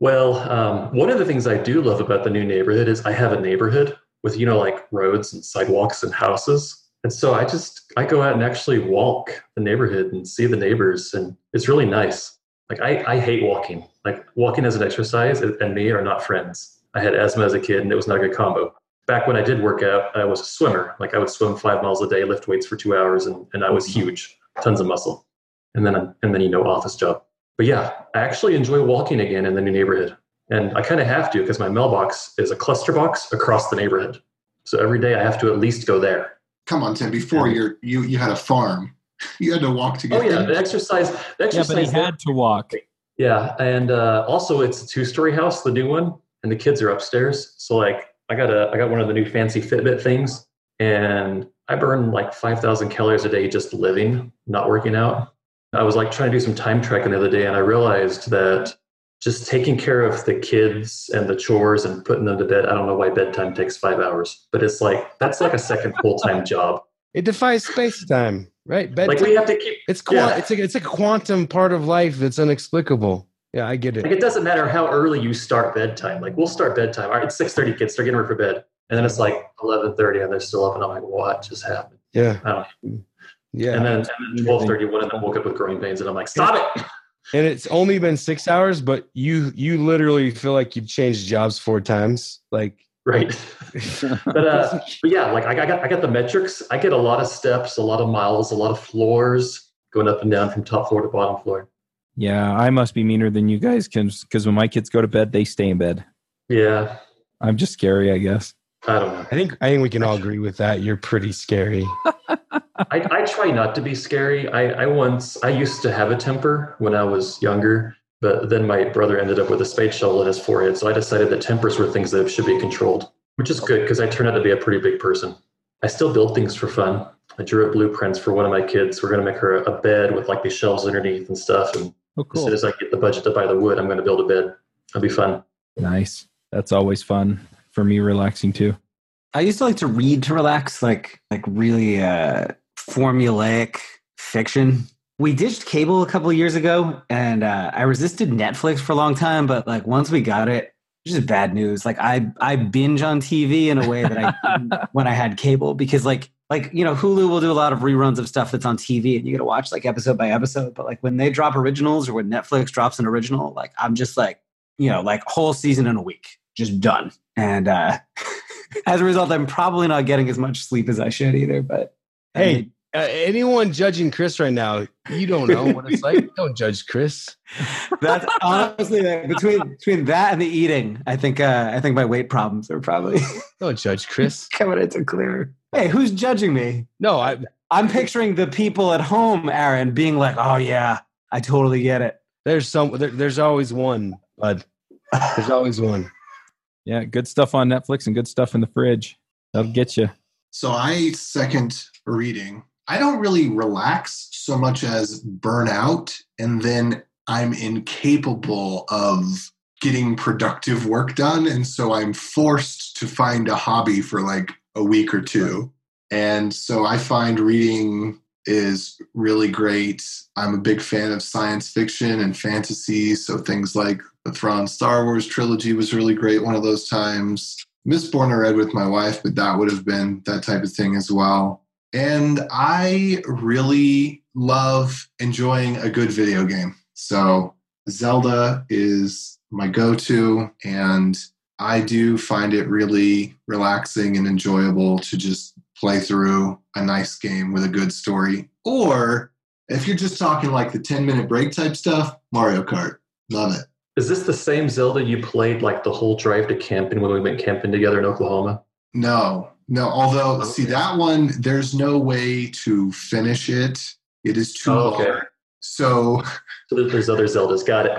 Well, um, one of the things I do love about the new neighborhood is I have a neighborhood with, you know, like roads and sidewalks and houses. And so I just, I go out and actually walk the neighborhood and see the neighbors. And it's really nice. Like, I, I hate walking. Like, walking as an exercise and me are not friends. I had asthma as a kid and it was not a good combo. Back when I did work out, I was a swimmer. Like, I would swim five miles a day, lift weights for two hours, and, and I was mm-hmm. huge, tons of muscle. And then, and then, you know, office job. But yeah, I actually enjoy walking again in the new neighborhood. And I kind of have to because my mailbox is a cluster box across the neighborhood. So every day I have to at least go there. Come on, Tim. Before you're, you you had a farm, you had to walk to get Oh yeah, the exercise. The Yeah, but he exercise. had to walk. yeah, and uh, also it's a two-story house, the new one, and the kids are upstairs. So like, I got a, I got one of the new fancy Fitbit things, and I burn like five thousand calories a day just living, not working out. I was like trying to do some time tracking the other day, and I realized that just taking care of the kids and the chores and putting them to bed. I don't know why bedtime takes five hours, but it's like that's like a second full-time job. It defies space time, right? Bedtime. Like we have to keep it's qua- yeah. it's like it's a quantum part of life that's inexplicable. Yeah, I get Like it. it doesn't matter how early you start bedtime. Like we'll start bedtime. All right, it's six thirty. Kids, start getting ready for bed. And then it's like eleven thirty, and they're still up, and I'm like, what just happened? Yeah. I don't know. Yeah. And then, and then twelve thirty, one of them woke up with growing pains, and I'm like, stop it. and it's only been six hours, but you you literally feel like you've changed jobs four times. Like Right. but uh, but yeah, like I, I got I got the metrics. I get a lot of steps, a lot of miles, a lot of floors going up and down from top floor to bottom floor. Yeah, I must be meaner than you guys because when my kids go to bed, they stay in bed. Yeah, I'm just scary, I guess. I don't know. I think I think we can all agree with that. You're pretty scary. I, I try not to be scary. I, I once I used to have a temper when I was younger, but then my brother ended up with a spade shovel in his forehead. So I decided that tempers were things that should be controlled, which is good because I turned out to be a pretty big person. I still build things for fun. I drew up blueprints for one of my kids. We're going to make her a bed with like these shelves underneath and stuff. And Oh, as soon as I get the budget to buy the wood, I'm going to build a bed. It'll be fun. Nice. That's always fun for me, relaxing too. I used to like to read to relax, like like really uh, formulaic fiction. We ditched cable a couple of years ago, and uh, I resisted Netflix for a long time. But like once we got it, it's just bad news. Like I I binge on TV in a way that I didn't when I had cable because like like you know Hulu will do a lot of reruns of stuff that's on TV, and you got to watch like episode by episode. But like when they drop originals or when Netflix drops an original, like I'm just like you know like whole season in a week, just done. And uh, as a result, I'm probably not getting as much sleep as I should either. But I Hey, mean, uh, anyone judging Chris right now, you don't know what it's like. don't judge Chris. that's honestly like, between between that and the eating, I think uh, I think my weight problems are probably Don't judge Chris. coming into clear. Hey, who's judging me? No, I I'm picturing the people at home, Aaron, being like, "Oh yeah, I totally get it." there's some there, there's always one, bud. There's always one. Yeah, good stuff on Netflix and good stuff in the fridge. That'll get you. So I second reading. I don't really relax so much as burn out, and then I'm incapable of getting productive work done. And so I'm forced to find a hobby for like a week or two. And so I find reading is really great. I'm a big fan of science fiction and fantasy. So things like the Thrawn Star Wars trilogy was really great one of those times. Mistborn I read with my wife, but that would have been that type of thing as well. And I really love enjoying a good video game. So Zelda is my go to, and I do find it really relaxing and enjoyable to just play through a nice game with a good story. Or if you're just talking like the 10 minute break type stuff, Mario Kart. Love it. Is this the same Zelda you played like the whole drive to camping when we went camping together in Oklahoma? No, no. Although, see that one, there's no way to finish it. It is too Oh, okay. hard. So So there's other Zeldas. Got it.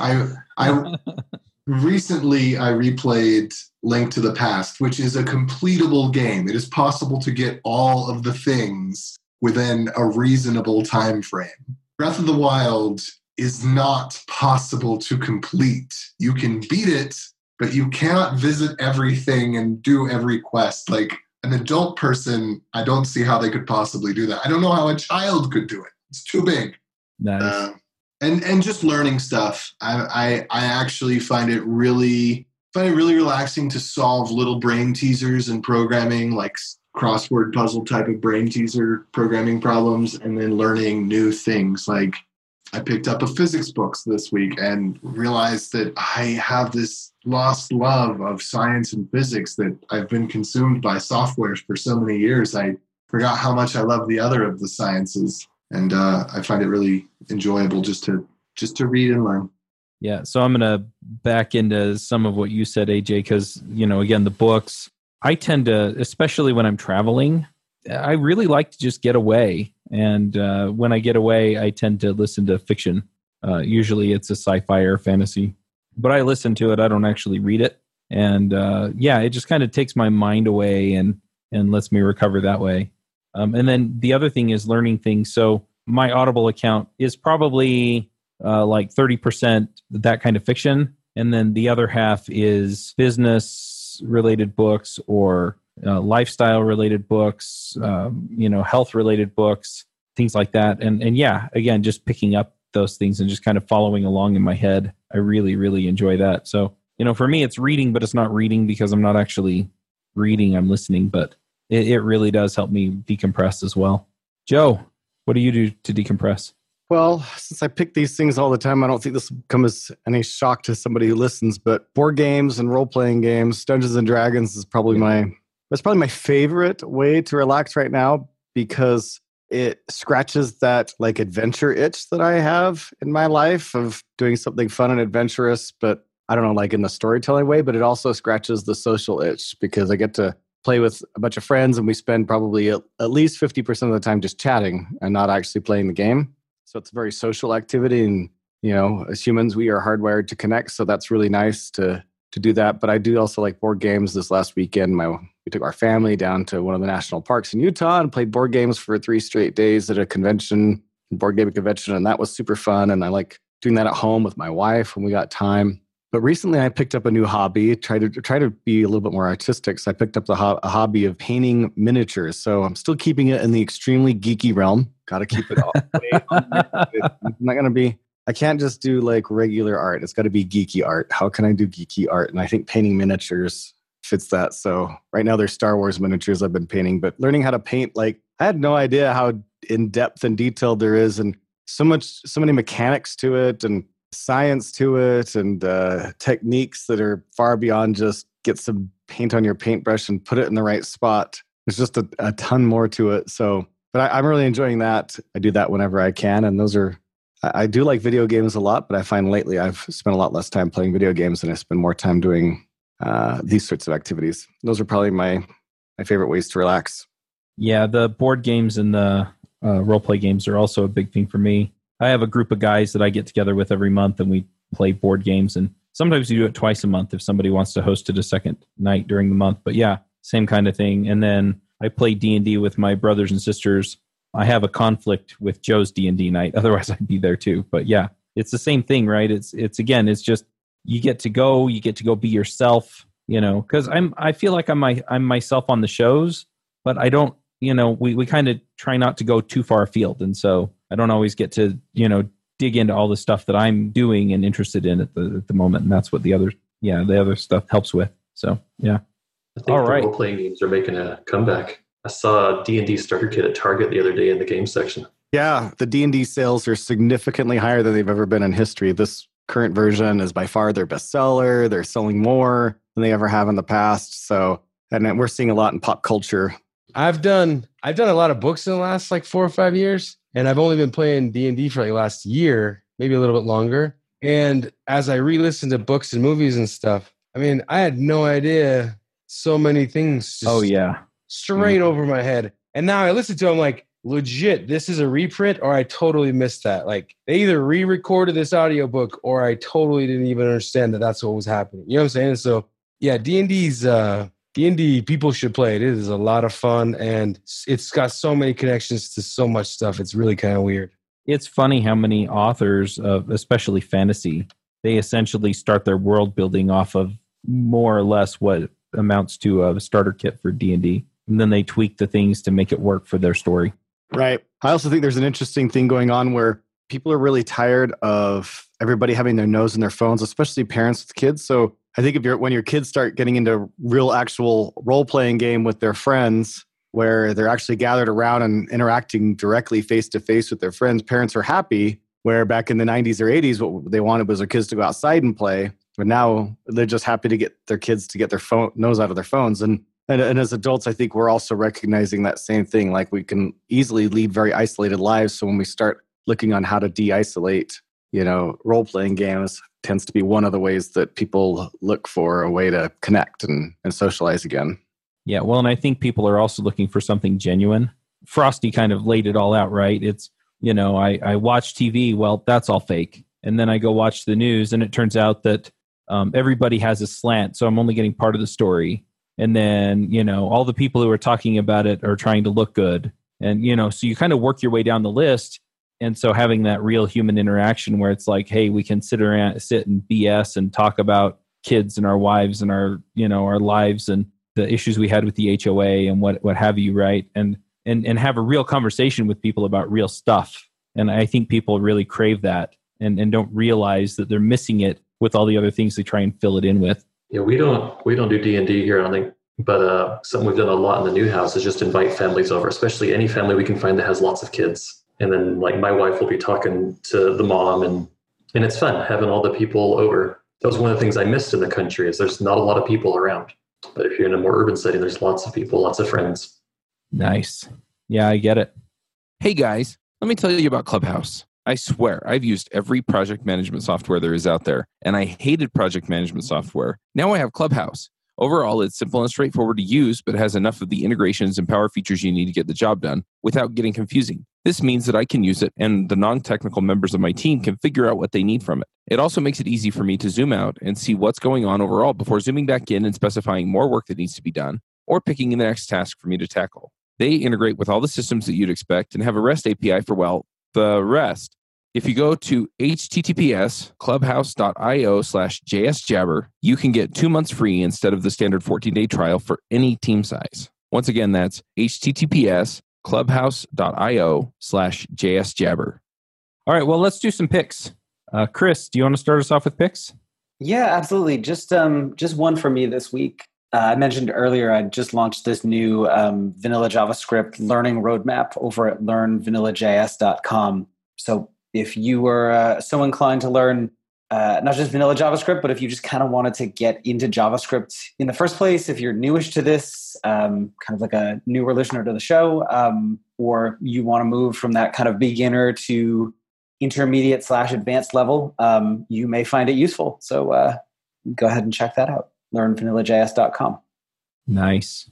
I, I recently I replayed Link to the Past, which is a completable game. It is possible to get all of the things within a reasonable time frame. Breath of the Wild is not possible to complete. You can beat it, but you cannot visit everything and do every quest. Like an adult person, I don't see how they could possibly do that. I don't know how a child could do it. It's too big. Nice. Uh, and and just learning stuff. I, I I actually find it really find it really relaxing to solve little brain teasers and programming like crossword puzzle type of brain teaser programming problems, and then learning new things. Like I picked up a physics books this week and realized that I have this lost love of science and physics that I've been consumed by software for so many years. I forgot how much I love the other of the sciences and uh, I find it really enjoyable just to just to read and learn. Yeah, so I'm gonna back into some of what you said, AJ, because you know, again, the books. I tend to, especially when I'm traveling, I really like to just get away, and uh, when I get away, I tend to listen to fiction. Uh, usually, it's a sci-fi or fantasy, but I listen to it. I don't actually read it, and uh, yeah, it just kind of takes my mind away and and lets me recover that way. Um, and then the other thing is learning things. So my Audible account is probably uh, like 30% that kind of fiction. And then the other half is business related books or uh, lifestyle related books, um, you know, health related books, things like that. And, and yeah, again, just picking up those things and just kind of following along in my head. I really, really enjoy that. So, you know, for me, it's reading, but it's not reading because I'm not actually reading, I'm listening, but it, it really does help me decompress as well. Joe, what do you do to decompress? Well, since I pick these things all the time, I don't think this will come as any shock to somebody who listens. But board games and role playing games, Dungeons and Dragons is probably my that's probably my favorite way to relax right now because it scratches that like adventure itch that I have in my life of doing something fun and adventurous, but I don't know, like in the storytelling way, but it also scratches the social itch because I get to play with a bunch of friends and we spend probably at, at least 50% of the time just chatting and not actually playing the game. So it's a very social activity. And, you know, as humans, we are hardwired to connect. So that's really nice to, to do that. But I do also like board games this last weekend. My, we took our family down to one of the national parks in Utah and played board games for three straight days at a convention, board gaming convention. And that was super fun. And I like doing that at home with my wife when we got time. But recently, I picked up a new hobby. Try to try to be a little bit more artistic. So I picked up the ho- a hobby of painting miniatures. So I'm still keeping it in the extremely geeky realm. Got to keep it all. I'm not gonna be. I can't just do like regular art. It's got to be geeky art. How can I do geeky art? And I think painting miniatures fits that. So right now there's Star Wars miniatures I've been painting, but learning how to paint like I had no idea how in depth and detailed there is, and so much, so many mechanics to it, and science to it and uh, techniques that are far beyond just get some paint on your paintbrush and put it in the right spot. There's just a, a ton more to it. So, but I, am really enjoying that. I do that whenever I can. And those are, I, I do like video games a lot, but I find lately I've spent a lot less time playing video games and I spend more time doing uh, these sorts of activities. Those are probably my, my favorite ways to relax. Yeah, the board games and the uh, role play games are also a big thing for me. I have a group of guys that I get together with every month and we play board games and sometimes we do it twice a month if somebody wants to host it a second night during the month. But yeah, same kind of thing. And then I play D&D with my brothers and sisters. I have a conflict with Joe's D&D night. Otherwise I'd be there too. But yeah, it's the same thing, right? It's it's again, it's just you get to go, you get to go be yourself, you know, cuz I'm I feel like I'm my I'm myself on the shows, but I don't, you know, we we kind of try not to go too far afield. And so I don't always get to, you know, dig into all the stuff that I'm doing and interested in at the at the moment. And that's what the other yeah, the other stuff helps with. So yeah. I think all the right. role playing games are making a comeback. I saw D and D starter kit at Target the other day in the game section. Yeah, the D and D sales are significantly higher than they've ever been in history. This current version is by far their best seller. They're selling more than they ever have in the past. So, and we're seeing a lot in pop culture. I've done I've done a lot of books in the last like four or five years, and I've only been playing D and D for like last year, maybe a little bit longer. And as I re-listened to books and movies and stuff, I mean, I had no idea so many things. oh yeah, straight mm-hmm. over my head. And now I listen to them like legit. This is a reprint, or I totally missed that. Like they either re-recorded this audiobook, or I totally didn't even understand that that's what was happening. You know what I'm saying? So yeah, D and D's. Uh, D&D people should play it. It is a lot of fun and it's got so many connections to so much stuff. It's really kind of weird. It's funny how many authors of especially fantasy, they essentially start their world building off of more or less what amounts to a starter kit for D&D and then they tweak the things to make it work for their story. Right. I also think there's an interesting thing going on where people are really tired of everybody having their nose in their phones, especially parents with kids. So I think if you're when your kids start getting into real actual role playing game with their friends where they're actually gathered around and interacting directly face to face with their friends, parents are happy. Where back in the 90s or 80s, what they wanted was their kids to go outside and play. But now they're just happy to get their kids to get their phone nose out of their phones. And, and and as adults, I think we're also recognizing that same thing. Like we can easily lead very isolated lives. So when we start looking on how to de-isolate, you know, role playing games, tends to be one of the ways that people look for a way to connect and, and socialize again. Yeah, well, and I think people are also looking for something genuine. Frosty kind of laid it all out, right? It's, you know, I, I watch TV, well, that's all fake. And then I go watch the news, and it turns out that um, everybody has a slant, so I'm only getting part of the story. And then, you know, all the people who are talking about it are trying to look good. And, you know, so you kind of work your way down the list and so having that real human interaction where it's like hey we can sit around sit and bs and talk about kids and our wives and our you know our lives and the issues we had with the hoa and what what have you right? And and and have a real conversation with people about real stuff. And i think people really crave that and and don't realize that they're missing it with all the other things they try and fill it in with. Yeah we don't we don't do d&d here i don't think But uh, something we've done a lot in the new house is just invite families over, especially any family we can find that has lots of kids. And then like my wife will be talking to the mom and and it's fun having all the people over. That was one of the things I missed in the country is there's not a lot of people around. But if you're in a more urban setting, there's lots of people, lots of friends. Nice. Yeah, I get it. Hey guys, let me tell you about Clubhouse. I swear, I've used every project management software there is out there, and I hated project management software. Now I have Clubhouse. Overall, it's simple and straightforward to use, but has enough of the integrations and power features you need to get the job done without getting confusing. This means that I can use it and the non technical members of my team can figure out what they need from it. It also makes it easy for me to zoom out and see what's going on overall before zooming back in and specifying more work that needs to be done or picking the next task for me to tackle. They integrate with all the systems that you'd expect and have a REST API for, well, the rest. If you go to https clubhouse.io slash jsjabber, you can get two months free instead of the standard 14 day trial for any team size. Once again, that's https clubhouse.io slash jsjabber. All right, well, let's do some picks. Uh, Chris, do you want to start us off with picks? Yeah, absolutely. Just um, just one for me this week. Uh, I mentioned earlier I just launched this new um, vanilla JavaScript learning roadmap over at learnvanillajs.com. So if you were uh, so inclined to learn uh, not just vanilla JavaScript, but if you just kind of wanted to get into JavaScript in the first place, if you're newish to this, um, kind of like a newer listener to the show, um, or you want to move from that kind of beginner to intermediate slash advanced level, um, you may find it useful. So uh, go ahead and check that out. LearnVanillaJS.com. Nice.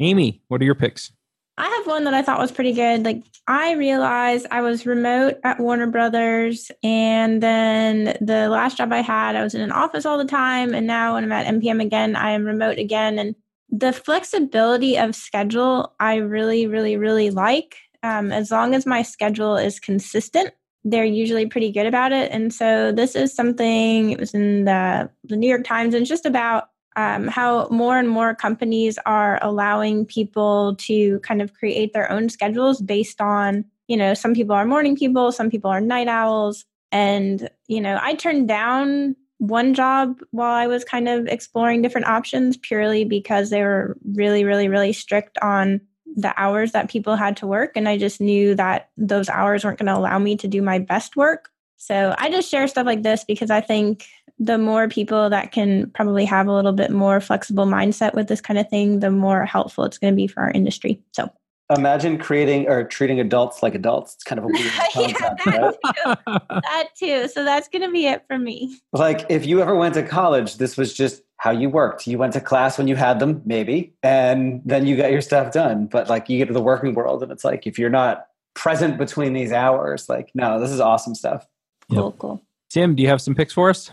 Amy, what are your picks? I have one that I thought was pretty good. Like I realized I was remote at Warner Brothers and then the last job I had, I was in an office all the time and now when I'm at NPM again, I am remote again and the flexibility of schedule I really really really like. Um, as long as my schedule is consistent, they're usually pretty good about it. And so this is something it was in the the New York Times and it's just about um, how more and more companies are allowing people to kind of create their own schedules based on, you know, some people are morning people, some people are night owls. And, you know, I turned down one job while I was kind of exploring different options purely because they were really, really, really strict on the hours that people had to work. And I just knew that those hours weren't going to allow me to do my best work. So I just share stuff like this because I think the more people that can probably have a little bit more flexible mindset with this kind of thing, the more helpful it's going to be for our industry. So imagine creating or treating adults like adults. It's kind of a weird concept, yeah, that, right? too. that too. So that's going to be it for me. Like if you ever went to college, this was just how you worked. You went to class when you had them, maybe, and then you got your stuff done. But like you get to the working world, and it's like if you're not present between these hours, like no, this is awesome stuff. Cool, yep. cool. Tim, do you have some picks for us?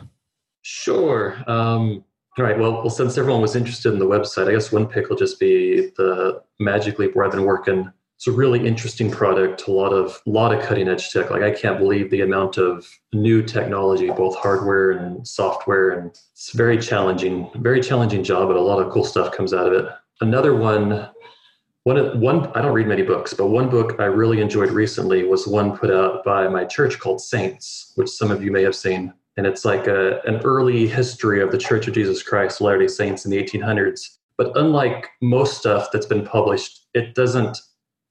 Sure. Um, all right. Well, well, since everyone was interested in the website, I guess one pick will just be the Magic Leap where I've been working. It's a really interesting product. A lot of lot of cutting edge tech. Like I can't believe the amount of new technology, both hardware and software, and it's very challenging. Very challenging job, but a lot of cool stuff comes out of it. Another one one, one, I don't read many books, but one book I really enjoyed recently was one put out by my church called Saints, which some of you may have seen and it's like a, an early history of the Church of Jesus Christ of Latter day Saints in the 1800s. But unlike most stuff that's been published, it doesn't,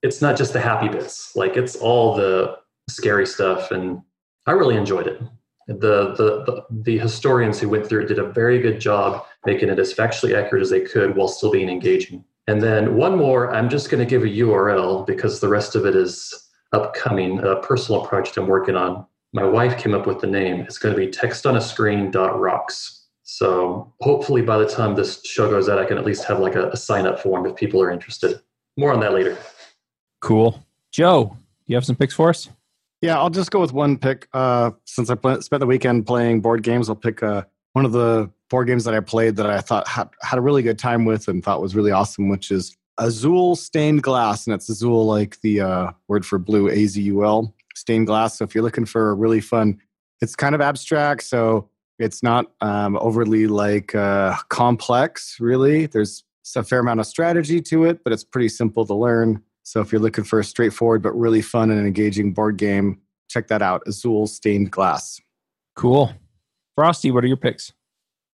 it's not just the happy bits, like it's all the scary stuff. And I really enjoyed it. The, the, the, the historians who went through it did a very good job making it as factually accurate as they could while still being engaging. And then one more, I'm just going to give a URL because the rest of it is upcoming, a personal project I'm working on my wife came up with the name. It's going to be Text on a Screen. Rocks. So hopefully by the time this show goes out, I can at least have like a, a sign up form if people are interested. More on that later. Cool. Joe, do you have some picks for us? Yeah, I'll just go with one pick. Uh, since I spent the weekend playing board games, I'll pick uh, one of the board games that I played that I thought had, had a really good time with and thought was really awesome, which is Azul Stained Glass. And it's Azul like the uh, word for blue, A Z U L stained glass. So if you're looking for a really fun, it's kind of abstract, so it's not um, overly like uh, complex. Really, there's a fair amount of strategy to it, but it's pretty simple to learn. So if you're looking for a straightforward but really fun and engaging board game, check that out. Azul Stained Glass. Cool. Frosty, what are your picks?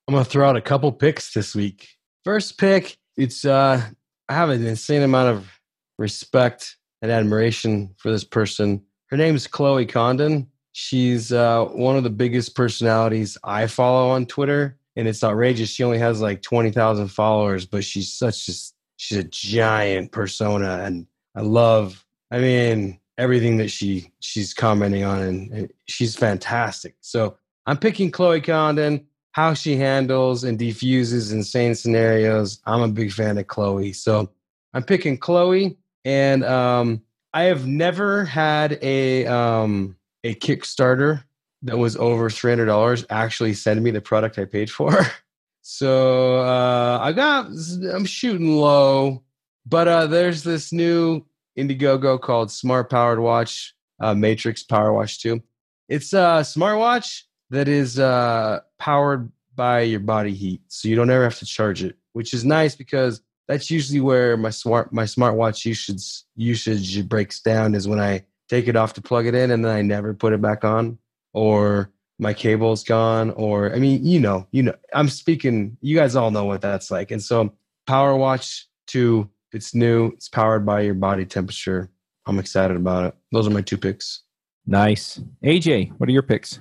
I'm going to throw out a couple picks this week. First pick it's uh I have an insane amount of respect and admiration for this person. Her name is Chloe Condon. She's uh, one of the biggest personalities I follow on Twitter, and it's outrageous. She only has like twenty thousand followers, but she's such a she's a giant persona, and I love. I mean, everything that she she's commenting on, and, and she's fantastic. So I'm picking Chloe Condon. How she handles and defuses insane scenarios. I'm a big fan of Chloe, so I'm picking Chloe. And um, I have never had a um, a Kickstarter that was over three hundred dollars actually send me the product I paid for. so uh, I got I'm shooting low, but uh, there's this new Indiegogo called Smart Powered Watch, uh, Matrix Power Watch Two. It's a smartwatch that is uh, powered by your body heat, so you don't ever have to charge it, which is nice because that's usually where my smart my smartwatch usage usage breaks down is when I take it off to plug it in and then I never put it back on, or my cable's gone, or I mean, you know, you know, I'm speaking. You guys all know what that's like, and so Power Watch Two, it's new, it's powered by your body temperature. I'm excited about it. Those are my two picks. Nice. AJ, what are your picks?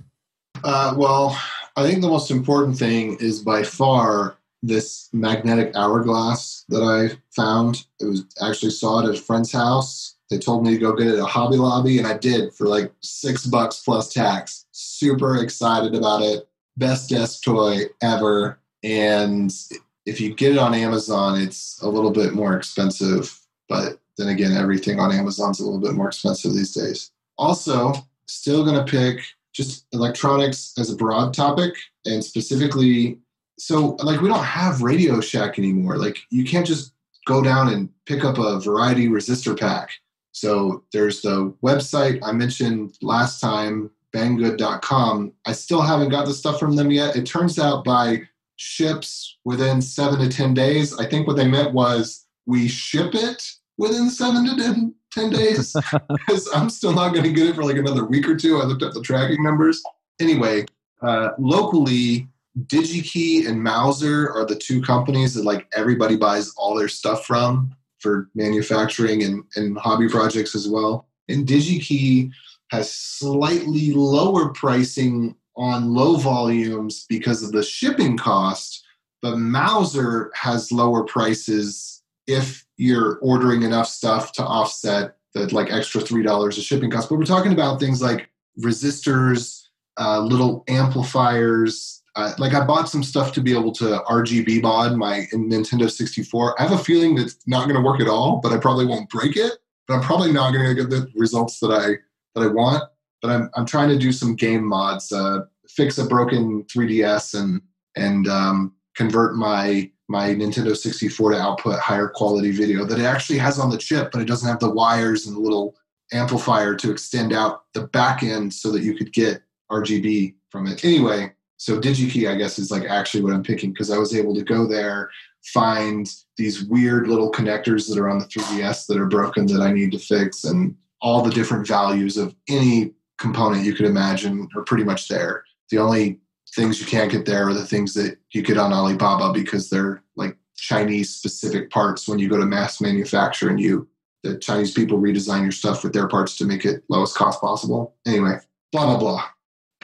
Uh, well, I think the most important thing is by far this magnetic hourglass that I found. It was actually saw it at a friend's house. They told me to go get it at Hobby Lobby, and I did for like six bucks plus tax. Super excited about it. Best desk toy ever. And if you get it on Amazon, it's a little bit more expensive. But then again, everything on Amazon's a little bit more expensive these days. Also, still going to pick just electronics as a broad topic and specifically so like we don't have RadioShack anymore. Like you can't just go down and pick up a variety resistor pack. So there's the website i mentioned last time banggood.com i still haven't got the stuff from them yet. It turns out by ships within seven to ten days i think what they meant was we ship it within seven to ten 10 days. Because I'm still not going to get it for like another week or two. I looked up the tracking numbers. Anyway, uh, locally, DigiKey and Mouser are the two companies that like everybody buys all their stuff from for manufacturing and, and hobby projects as well. And DigiKey has slightly lower pricing on low volumes because of the shipping cost, but Mouser has lower prices if you're ordering enough stuff to offset the like extra three dollars of shipping cost. But we're talking about things like resistors, uh, little amplifiers. Uh, like I bought some stuff to be able to RGB mod my Nintendo 64. I have a feeling that's not going to work at all, but I probably won't break it. But I'm probably not going to get the results that I that I want. But I'm I'm trying to do some game mods, uh, fix a broken 3DS and and um, convert my my Nintendo 64 to output higher quality video that it actually has on the chip, but it doesn't have the wires and the little amplifier to extend out the back end so that you could get RGB from it. Anyway, so DigiKey, I guess, is like actually what I'm picking because I was able to go there, find these weird little connectors that are on the 3DS that are broken that I need to fix, and all the different values of any component you could imagine are pretty much there. The only things you can't get there are the things that you get on Alibaba because they're like Chinese specific parts when you go to mass manufacture and you the Chinese people redesign your stuff with their parts to make it lowest cost possible. Anyway, blah blah blah.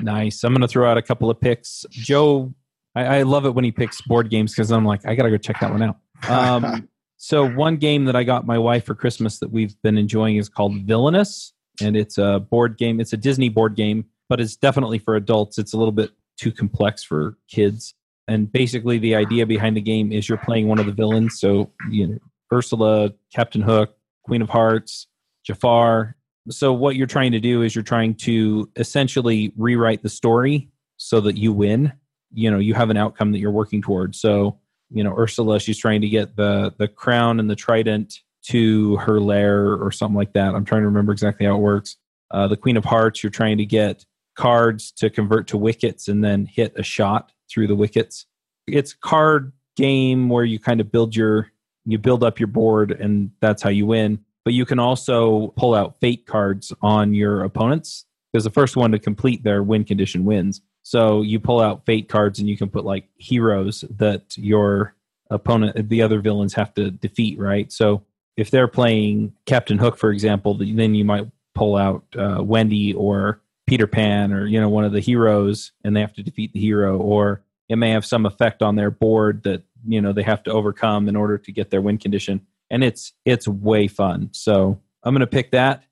Nice. I'm going to throw out a couple of picks. Joe, I, I love it when he picks board games because I'm like, I got to go check that one out. Um, so one game that I got my wife for Christmas that we've been enjoying is called Villainous, and it's a board game. It's a Disney board game, but it's definitely for adults. It's a little bit too complex for kids. And basically, the idea behind the game is you're playing one of the villains. So, you know, Ursula, Captain Hook, Queen of Hearts, Jafar. So, what you're trying to do is you're trying to essentially rewrite the story so that you win. You know, you have an outcome that you're working towards. So, you know, Ursula, she's trying to get the the crown and the trident to her lair or something like that. I'm trying to remember exactly how it works. Uh, the Queen of Hearts, you're trying to get cards to convert to wickets and then hit a shot through the wickets. It's card game where you kind of build your you build up your board and that's how you win. But you can also pull out fate cards on your opponents because the first one to complete their win condition wins. So you pull out fate cards and you can put like heroes that your opponent, the other villains have to defeat, right? So if they're playing Captain Hook, for example, then you might pull out uh, Wendy or Peter Pan or you know one of the heroes, and they have to defeat the hero, or it may have some effect on their board that you know they have to overcome in order to get their win condition, and it's it's way fun. So I'm going to pick that,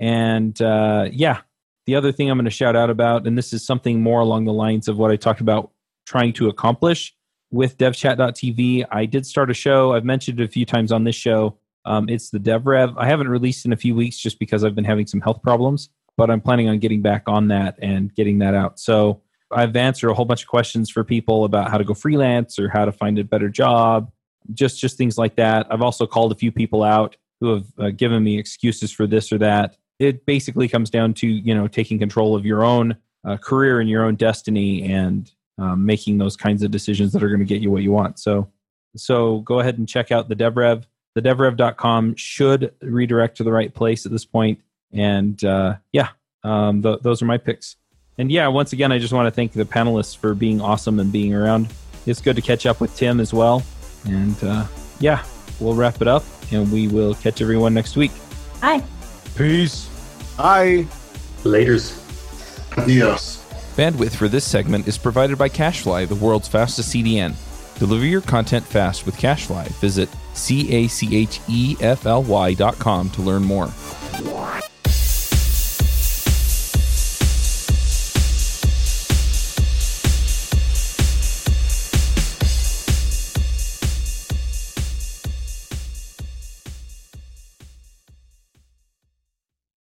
and uh, yeah, the other thing I'm going to shout out about, and this is something more along the lines of what I talked about trying to accomplish with devchat.tv. I did start a show. I've mentioned it a few times on this show. Um, it's the DevRev. I haven't released in a few weeks just because I've been having some health problems, but I'm planning on getting back on that and getting that out. So I've answered a whole bunch of questions for people about how to go freelance or how to find a better job, just just things like that. I've also called a few people out who have uh, given me excuses for this or that. It basically comes down to you know taking control of your own uh, career and your own destiny and um, making those kinds of decisions that are going to get you what you want. So so go ahead and check out the devrev. The devrev.com should redirect to the right place at this point. And uh, yeah um, th- those are my picks. And yeah once again i just want to thank the panelists for being awesome and being around. It's good to catch up with tim as well and uh, yeah we'll wrap it up and we will catch everyone next week Hi. Peace. Bye. Laters. Adios. Bandwidth for this segment is provided by CacheFly, the world's fastest CDN. Deliver your content fast with CacheFly. Visit C A C H E F L Y dot com to learn more.